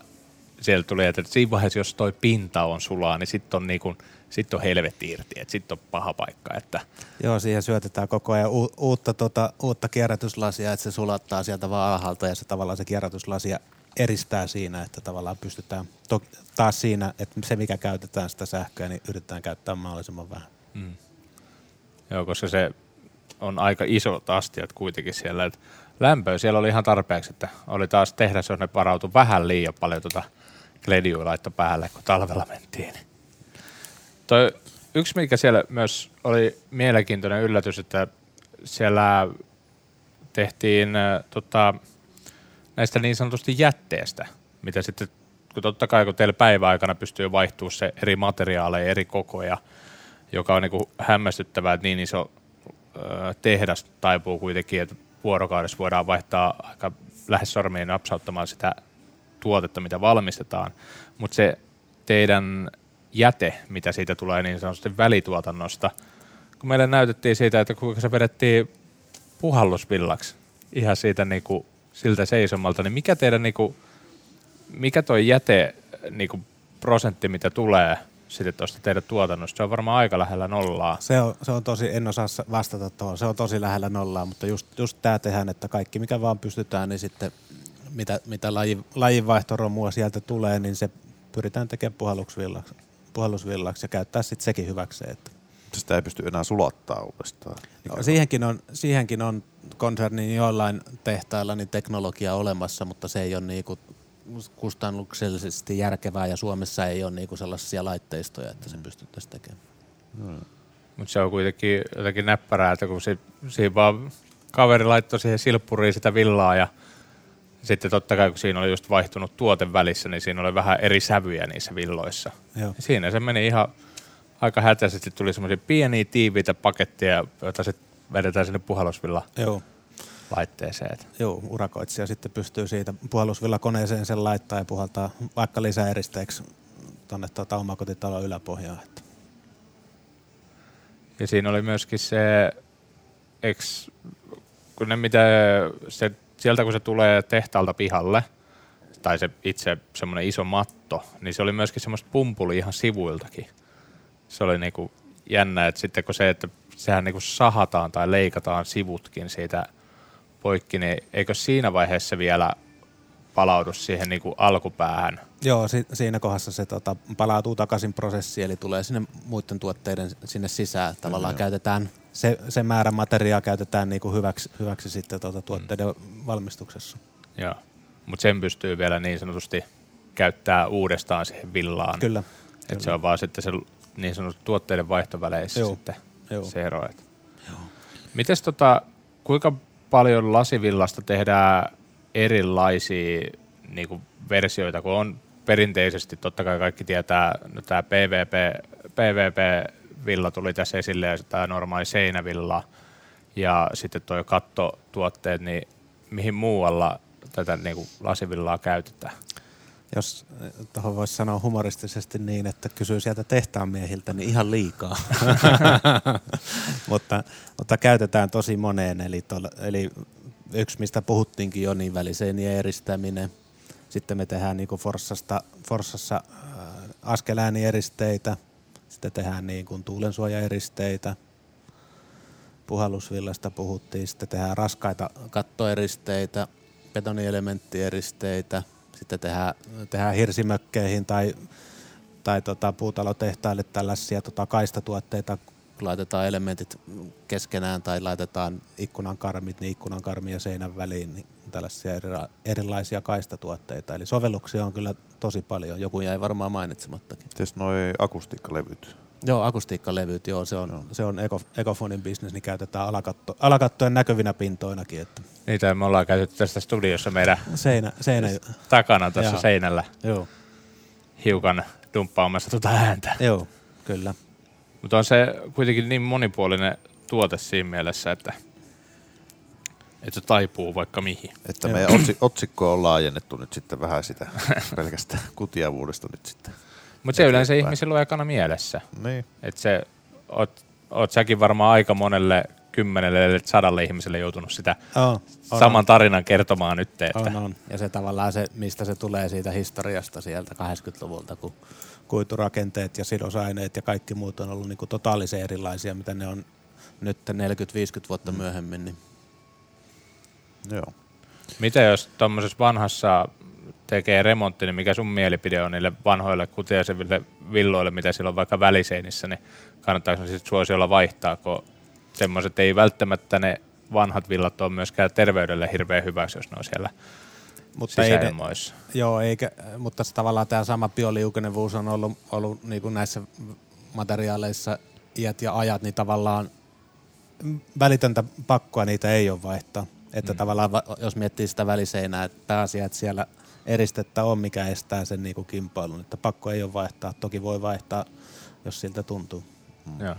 Speaker 1: siellä tuli, että siinä vaiheessa, jos toi pinta on sulaa, niin sitten on, niinku, sit on helvetti irti, että sitten on paha paikka, että
Speaker 5: Joo, siihen syötetään koko ajan u- uutta, tota, uutta kierrätyslasia, että se sulattaa sieltä vaan alhaalta ja se tavallaan se kierrätyslasia eristää siinä, että tavallaan pystytään to- taas siinä, että se mikä käytetään sitä sähköä, niin yritetään käyttää mahdollisimman vähän.
Speaker 1: Joo, koska se on aika isot astiat kuitenkin siellä. Et lämpöä siellä oli ihan tarpeeksi, että oli taas tehdas, jos ne varautui vähän liian paljon tuota klediua laitto päälle, kun talvella mentiin. Toi, yksi, mikä siellä myös oli mielenkiintoinen yllätys, että siellä tehtiin tota, näistä niin sanotusti jätteestä, mitä sitten kun totta kai kun teillä päiväaikana pystyy vaihtumaan se eri materiaaleja, eri kokoja, joka on niin kuin hämmästyttävää, että niin iso tehdas taipuu kuitenkin, että vuorokaudessa voidaan vaihtaa aika lähes sormiin napsauttamaan sitä tuotetta, mitä valmistetaan, mutta se teidän jäte, mitä siitä tulee niin sanotusti välituotannosta, kun meille näytettiin siitä, että kuinka se vedettiin puhallusvillaksi ihan siitä niin kuin, siltä seisomalta, niin mikä teidän niin kuin, mikä toi jäte niin kuin, prosentti, mitä tulee sitten tuosta teidän tuotannosta, se on varmaan aika lähellä nollaa.
Speaker 5: Se on, se on tosi, en osaa vastata tuohon, se on tosi lähellä nollaa, mutta just, just tämä tehdään, että kaikki mikä vaan pystytään, niin sitten mitä, mitä laji, lajinvaihtoromua sieltä tulee, niin se pyritään tekemään puhallusvillaksi, puhallusvillaksi ja käyttää sitten sekin hyväkseen. Että.
Speaker 2: Sitä ei pysty enää sulattaa uudestaan.
Speaker 5: No, siihenkin, on, siihenkin on konsernin joillain tehtailla niin teknologia olemassa, mutta se ei ole niinku kustannuksellisesti järkevää ja Suomessa ei ole niinku sellaisia laitteistoja, että se pystyttäisiin tekemään.
Speaker 1: Mutta se on kuitenkin jotenkin näppärää, että kun si, siinä vaan kaveri laittoi siihen silppuriin sitä villaa ja sitten totta kai kun siinä oli just vaihtunut tuote välissä, niin siinä oli vähän eri sävyjä niissä villoissa.
Speaker 5: Joo.
Speaker 1: Siinä se meni ihan aika hätäisesti, tuli semmoisia pieniä tiiviitä paketteja, joita sitten vedetään sinne puhallusvilla
Speaker 5: Joo.
Speaker 1: laitteeseen.
Speaker 5: Joo, urakoitsija sitten pystyy siitä puhallusvillakoneeseen sen laittaa ja puhaltaa vaikka lisäeristeeksi tuonne tuota omakotitalon yläpohjaan. Että.
Speaker 1: Ja siinä oli myöskin se, eks, kun ne mitä, se, sieltä kun se tulee tehtaalta pihalle, tai se itse semmoinen iso matto, niin se oli myöskin semmoista pumpuli ihan sivuiltakin. Se oli niinku jännä, että sitten kun se, että sehän niinku sahataan tai leikataan sivutkin siitä poikki, niin eikö siinä vaiheessa vielä palaudu siihen niinku alkupäähän?
Speaker 5: Joo, si- siinä kohdassa se tota, palautuu takaisin prosessiin, eli tulee sinne muiden tuotteiden sinne sisään. Tavallaan
Speaker 2: Joo.
Speaker 5: käytetään, se, se määrä materiaa käytetään niinku hyväksi, hyväksi sitten tota, tuotteiden mm. valmistuksessa.
Speaker 1: Joo. Mutta sen pystyy vielä niin sanotusti käyttää uudestaan siihen villaan.
Speaker 5: Kyllä.
Speaker 1: Että se on vaan sitten se niin sanottu tuotteiden vaihtoväleissä
Speaker 5: Joo.
Speaker 1: sitten
Speaker 5: Joo.
Speaker 1: se ero. Että. Mites tota, kuinka paljon lasivillasta tehdään erilaisia niin kuin versioita, kun on perinteisesti, totta kai kaikki tietää, no tämä PVP, PVP-villa tuli tässä esille ja tämä normaali seinävilla ja sitten tuo kattotuotteet, niin mihin muualla tätä niin kuin lasivillaa käytetään?
Speaker 5: Jos tuohon voisi sanoa humoristisesti niin, että kysyy sieltä tehtaan miehiltä, niin ihan liikaa. mutta, mutta käytetään tosi moneen, eli, tol, eli yksi mistä puhuttiinkin jo, niin väliseinien eristäminen. Sitten me tehdään niin kuin Forssasta, Forssassa äh, askeläänieristeitä, sitten tehdään niin kuin tuulensuojaeristeitä, puhallusvillasta puhuttiin, sitten tehdään raskaita kattoeristeitä, betonielementtieristeitä, sitten tehdään, tehdään hirsimökkeihin tai, tai tota puutalotehtaille tällaisia tota kaistatuotteita, laitetaan elementit keskenään tai laitetaan ikkunan karmit, niin ikkunan karmi ja seinän väliin, niin tällaisia eri, erilaisia kaistatuotteita. Eli sovelluksia on kyllä tosi paljon. Joku jäi varmaan mainitsemattakin.
Speaker 2: Mites noi akustiikkalevyt?
Speaker 5: Joo, akustiikkalevyt, joo, se on, se on Eko, Ekofonin bisnes, niin käytetään alakatto, alakattojen näkyvinä pintoinakin, että
Speaker 1: Niitä me ollaan käytetty tässä studiossa meidän
Speaker 5: seinä, seinä
Speaker 1: takana tässä
Speaker 5: Joo.
Speaker 1: seinällä
Speaker 5: joo,
Speaker 1: hiukan dumppaamassa tuota ääntä.
Speaker 5: joo, kyllä.
Speaker 1: Mutta on se kuitenkin niin monipuolinen tuote siinä mielessä, että, että se taipuu vaikka mihin.
Speaker 2: Että meidän otsi, otsikko on laajennettu nyt sitten vähän sitä pelkästään kutiavuudesta nyt sitten.
Speaker 1: Mutta se yleensä
Speaker 2: Eteenpäin.
Speaker 1: ihmisillä on ekana mielessä.
Speaker 2: Niin.
Speaker 1: Että se, oot, oot säkin varmaan aika monelle kymmenelle, ellei sadalle ihmiselle joutunut sitä
Speaker 5: On, on,
Speaker 1: saman tarinan kertomaan nyt. Että
Speaker 5: on, on. Ja se tavallaan se, mistä se tulee siitä historiasta sieltä 80-luvulta, kun kuiturakenteet ja sidosaineet ja kaikki muut on ollut niin kuin totaalisen erilaisia, mitä ne on nyt 40-50 vuotta myöhemmin. Niin.
Speaker 2: Joo.
Speaker 1: Mitä jos tuommoisessa vanhassa tekee remontti, niin mikä sun mielipide on niille vanhoille kutiaisille villoille, mitä siellä on vaikka väliseinissä, niin kannattaako ne sitten suosiolla vaihtaa, kun semmoiset ei välttämättä ne vanhat villat ole myöskään terveydelle hirveän hyväksi, jos ne on siellä
Speaker 5: Mutta ei ne. Joo, eikä, mutta se tavallaan tämä sama bioliukenevuus on ollut, ollut niin kuin näissä materiaaleissa iät ja ajat, niin tavallaan välitöntä pakkoa niitä ei ole vaihtaa. Että mm. tavallaan va- jos miettii sitä väliseinää, että pääasia, että siellä eristettä on, mikä estää sen niin kuin kimpailun. Että pakko ei ole vaihtaa. Toki voi vaihtaa, jos siltä tuntuu.
Speaker 1: Joo.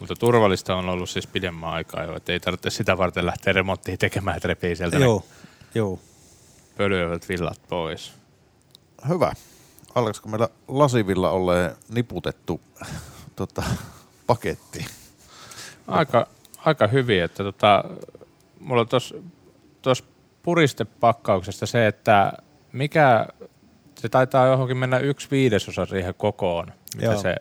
Speaker 1: Mutta turvallista on ollut siis pidemmän aikaa jo, että ei tarvitse sitä varten lähteä remonttiin tekemään, että repii sieltä ne
Speaker 5: Joo, joo.
Speaker 1: pölyävät villat pois.
Speaker 2: Hyvä. Alkaisiko meillä lasivilla olleen niputettu tota, paketti?
Speaker 1: Aika, aika hyvin, että tota, mulla on tuossa puristepakkauksesta se, että mikä, se taitaa johonkin mennä yksi viidesosa siihen kokoon, mitä
Speaker 5: Joo.
Speaker 1: se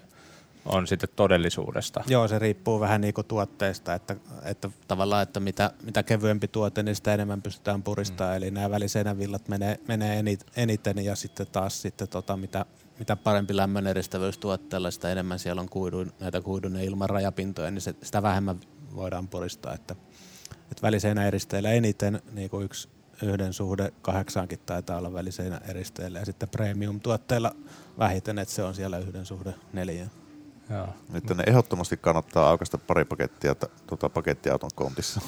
Speaker 1: on sitten todellisuudesta.
Speaker 5: Joo, se riippuu vähän niin kuin tuotteesta, että, että tavallaan, että mitä, mitä kevyempi tuote, niin sitä enemmän pystytään puristamaan. Mm. Eli nämä väliseinävillat menee, menee enit- eniten ja sitten taas sitten tota, mitä, mitä parempi lämmön eristävyys tuotteella, sitä enemmän siellä on kuiduin, näitä kuidun ja ilman rajapintoja, niin se, sitä vähemmän voidaan puristaa. Että, että väliseinäeristeillä eniten niin kuin yksi yhden suhde kahdeksaankin taitaa olla väliseinäeristeillä ja sitten premium-tuotteilla vähiten, että se on siellä yhden suhde neljään.
Speaker 1: Joo.
Speaker 2: Nyt ne ehdottomasti kannattaa aukaista pari pakettia t- tota, pakettiauton kontissa.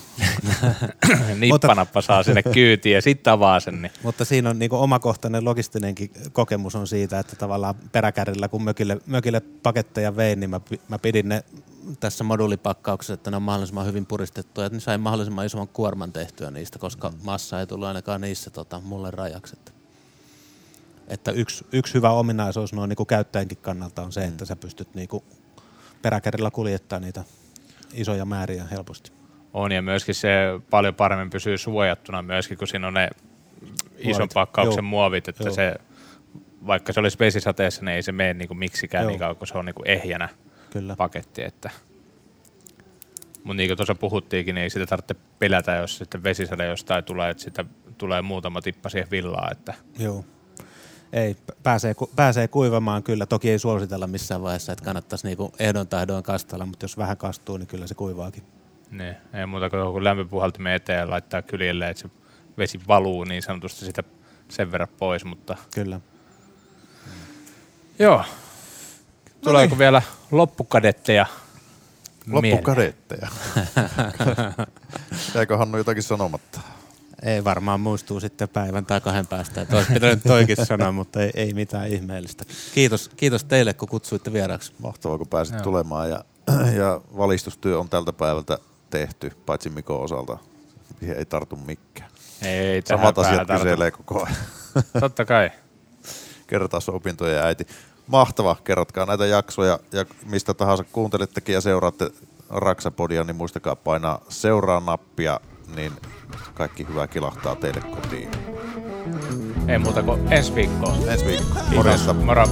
Speaker 1: Nippanappa saa sinne kyytiin ja sitten avaa sen. Niin.
Speaker 5: Mutta siinä on niinku omakohtainen logistinenkin kokemus on siitä, että tavallaan peräkärrillä kun mökille, mökille paketteja vein, niin mä, mä pidin ne tässä moduulipakkauksessa, että ne on mahdollisimman hyvin puristettuja, että ne sain mahdollisimman ison kuorman tehtyä niistä, koska mm. massa ei tullut ainakaan niissä tota, mulle rajaksi. Että, että yksi, yksi hyvä ominaisuus noin niinku käyttäjänkin kannalta on se, että sä pystyt niinku peräkärrillä kuljettaa niitä isoja määriä helposti.
Speaker 1: On ja myöskin se paljon paremmin pysyy suojattuna myöskin, kun siinä on ne ison
Speaker 5: Muovit.
Speaker 1: pakkauksen
Speaker 5: Joo.
Speaker 1: muovit, että
Speaker 5: Joo.
Speaker 1: se, vaikka se olisi vesisateessa, niin ei se mene niinku miksikään
Speaker 5: Joo.
Speaker 1: niin kauan, kun se on niinku ehjänä
Speaker 5: Kyllä.
Speaker 1: paketti. Että. Mutta niin kuin tuossa puhuttiinkin, niin ei sitä tarvitse pelätä, jos sitten vesisade jostain tulee, että sitä tulee muutama tippa siihen villaan. Että
Speaker 5: Joo. Ei, pääsee, pääsee kuivamaan kyllä. Toki ei suositella missään vaiheessa, että kannattaisi niinku ehdon tahdoin kastella, mutta jos vähän kastuu, niin kyllä se kuivaakin.
Speaker 1: niin, ei muuta kuin joku lämpöpuhaltimen eteen ja laittaa kyljelle, että se vesi valuu niin sanotusti sitä sen verran pois, mutta
Speaker 5: Kyllä.
Speaker 1: joo. Tuleeko vielä loppukadetteja?
Speaker 2: Loppukadetteja. Jäikö Hannu jotakin sanomatta?
Speaker 5: Ei varmaan muistuu sitten päivän tai kahden päästä, että olisi pitänyt toikin sanoa, mutta ei, ei mitään ihmeellistä. Kiitos, kiitos teille, kun kutsuitte vieraaksi.
Speaker 2: Mahtavaa, kun pääsit
Speaker 1: Joo.
Speaker 2: tulemaan ja, ja valistustyö on tältä päivältä tehty, paitsi Mikon osalta. Siihen ei tartu mikään.
Speaker 1: Ei,
Speaker 2: Samat asiat
Speaker 1: tartu.
Speaker 2: kyselee koko ajan.
Speaker 1: Totta kai.
Speaker 2: Kerrataan opintojen äiti. Mahtava, kerrotkaa näitä jaksoja ja mistä tahansa kuuntelettekin ja seuraatte Raksapodia, niin muistakaa painaa seuraa nappia, niin kaikki hyvää kilahtaa teille kotiin.
Speaker 1: Ei muuta kuin ensi viikkoon.
Speaker 2: Ensi viikko.
Speaker 1: Kiitos.
Speaker 2: Morjesta.
Speaker 1: Moro.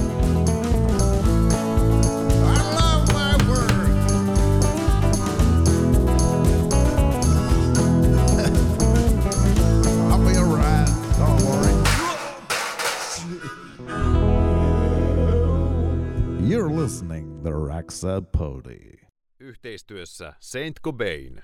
Speaker 3: Raxa Pody.
Speaker 4: Yhteistyössä Saint Cobain.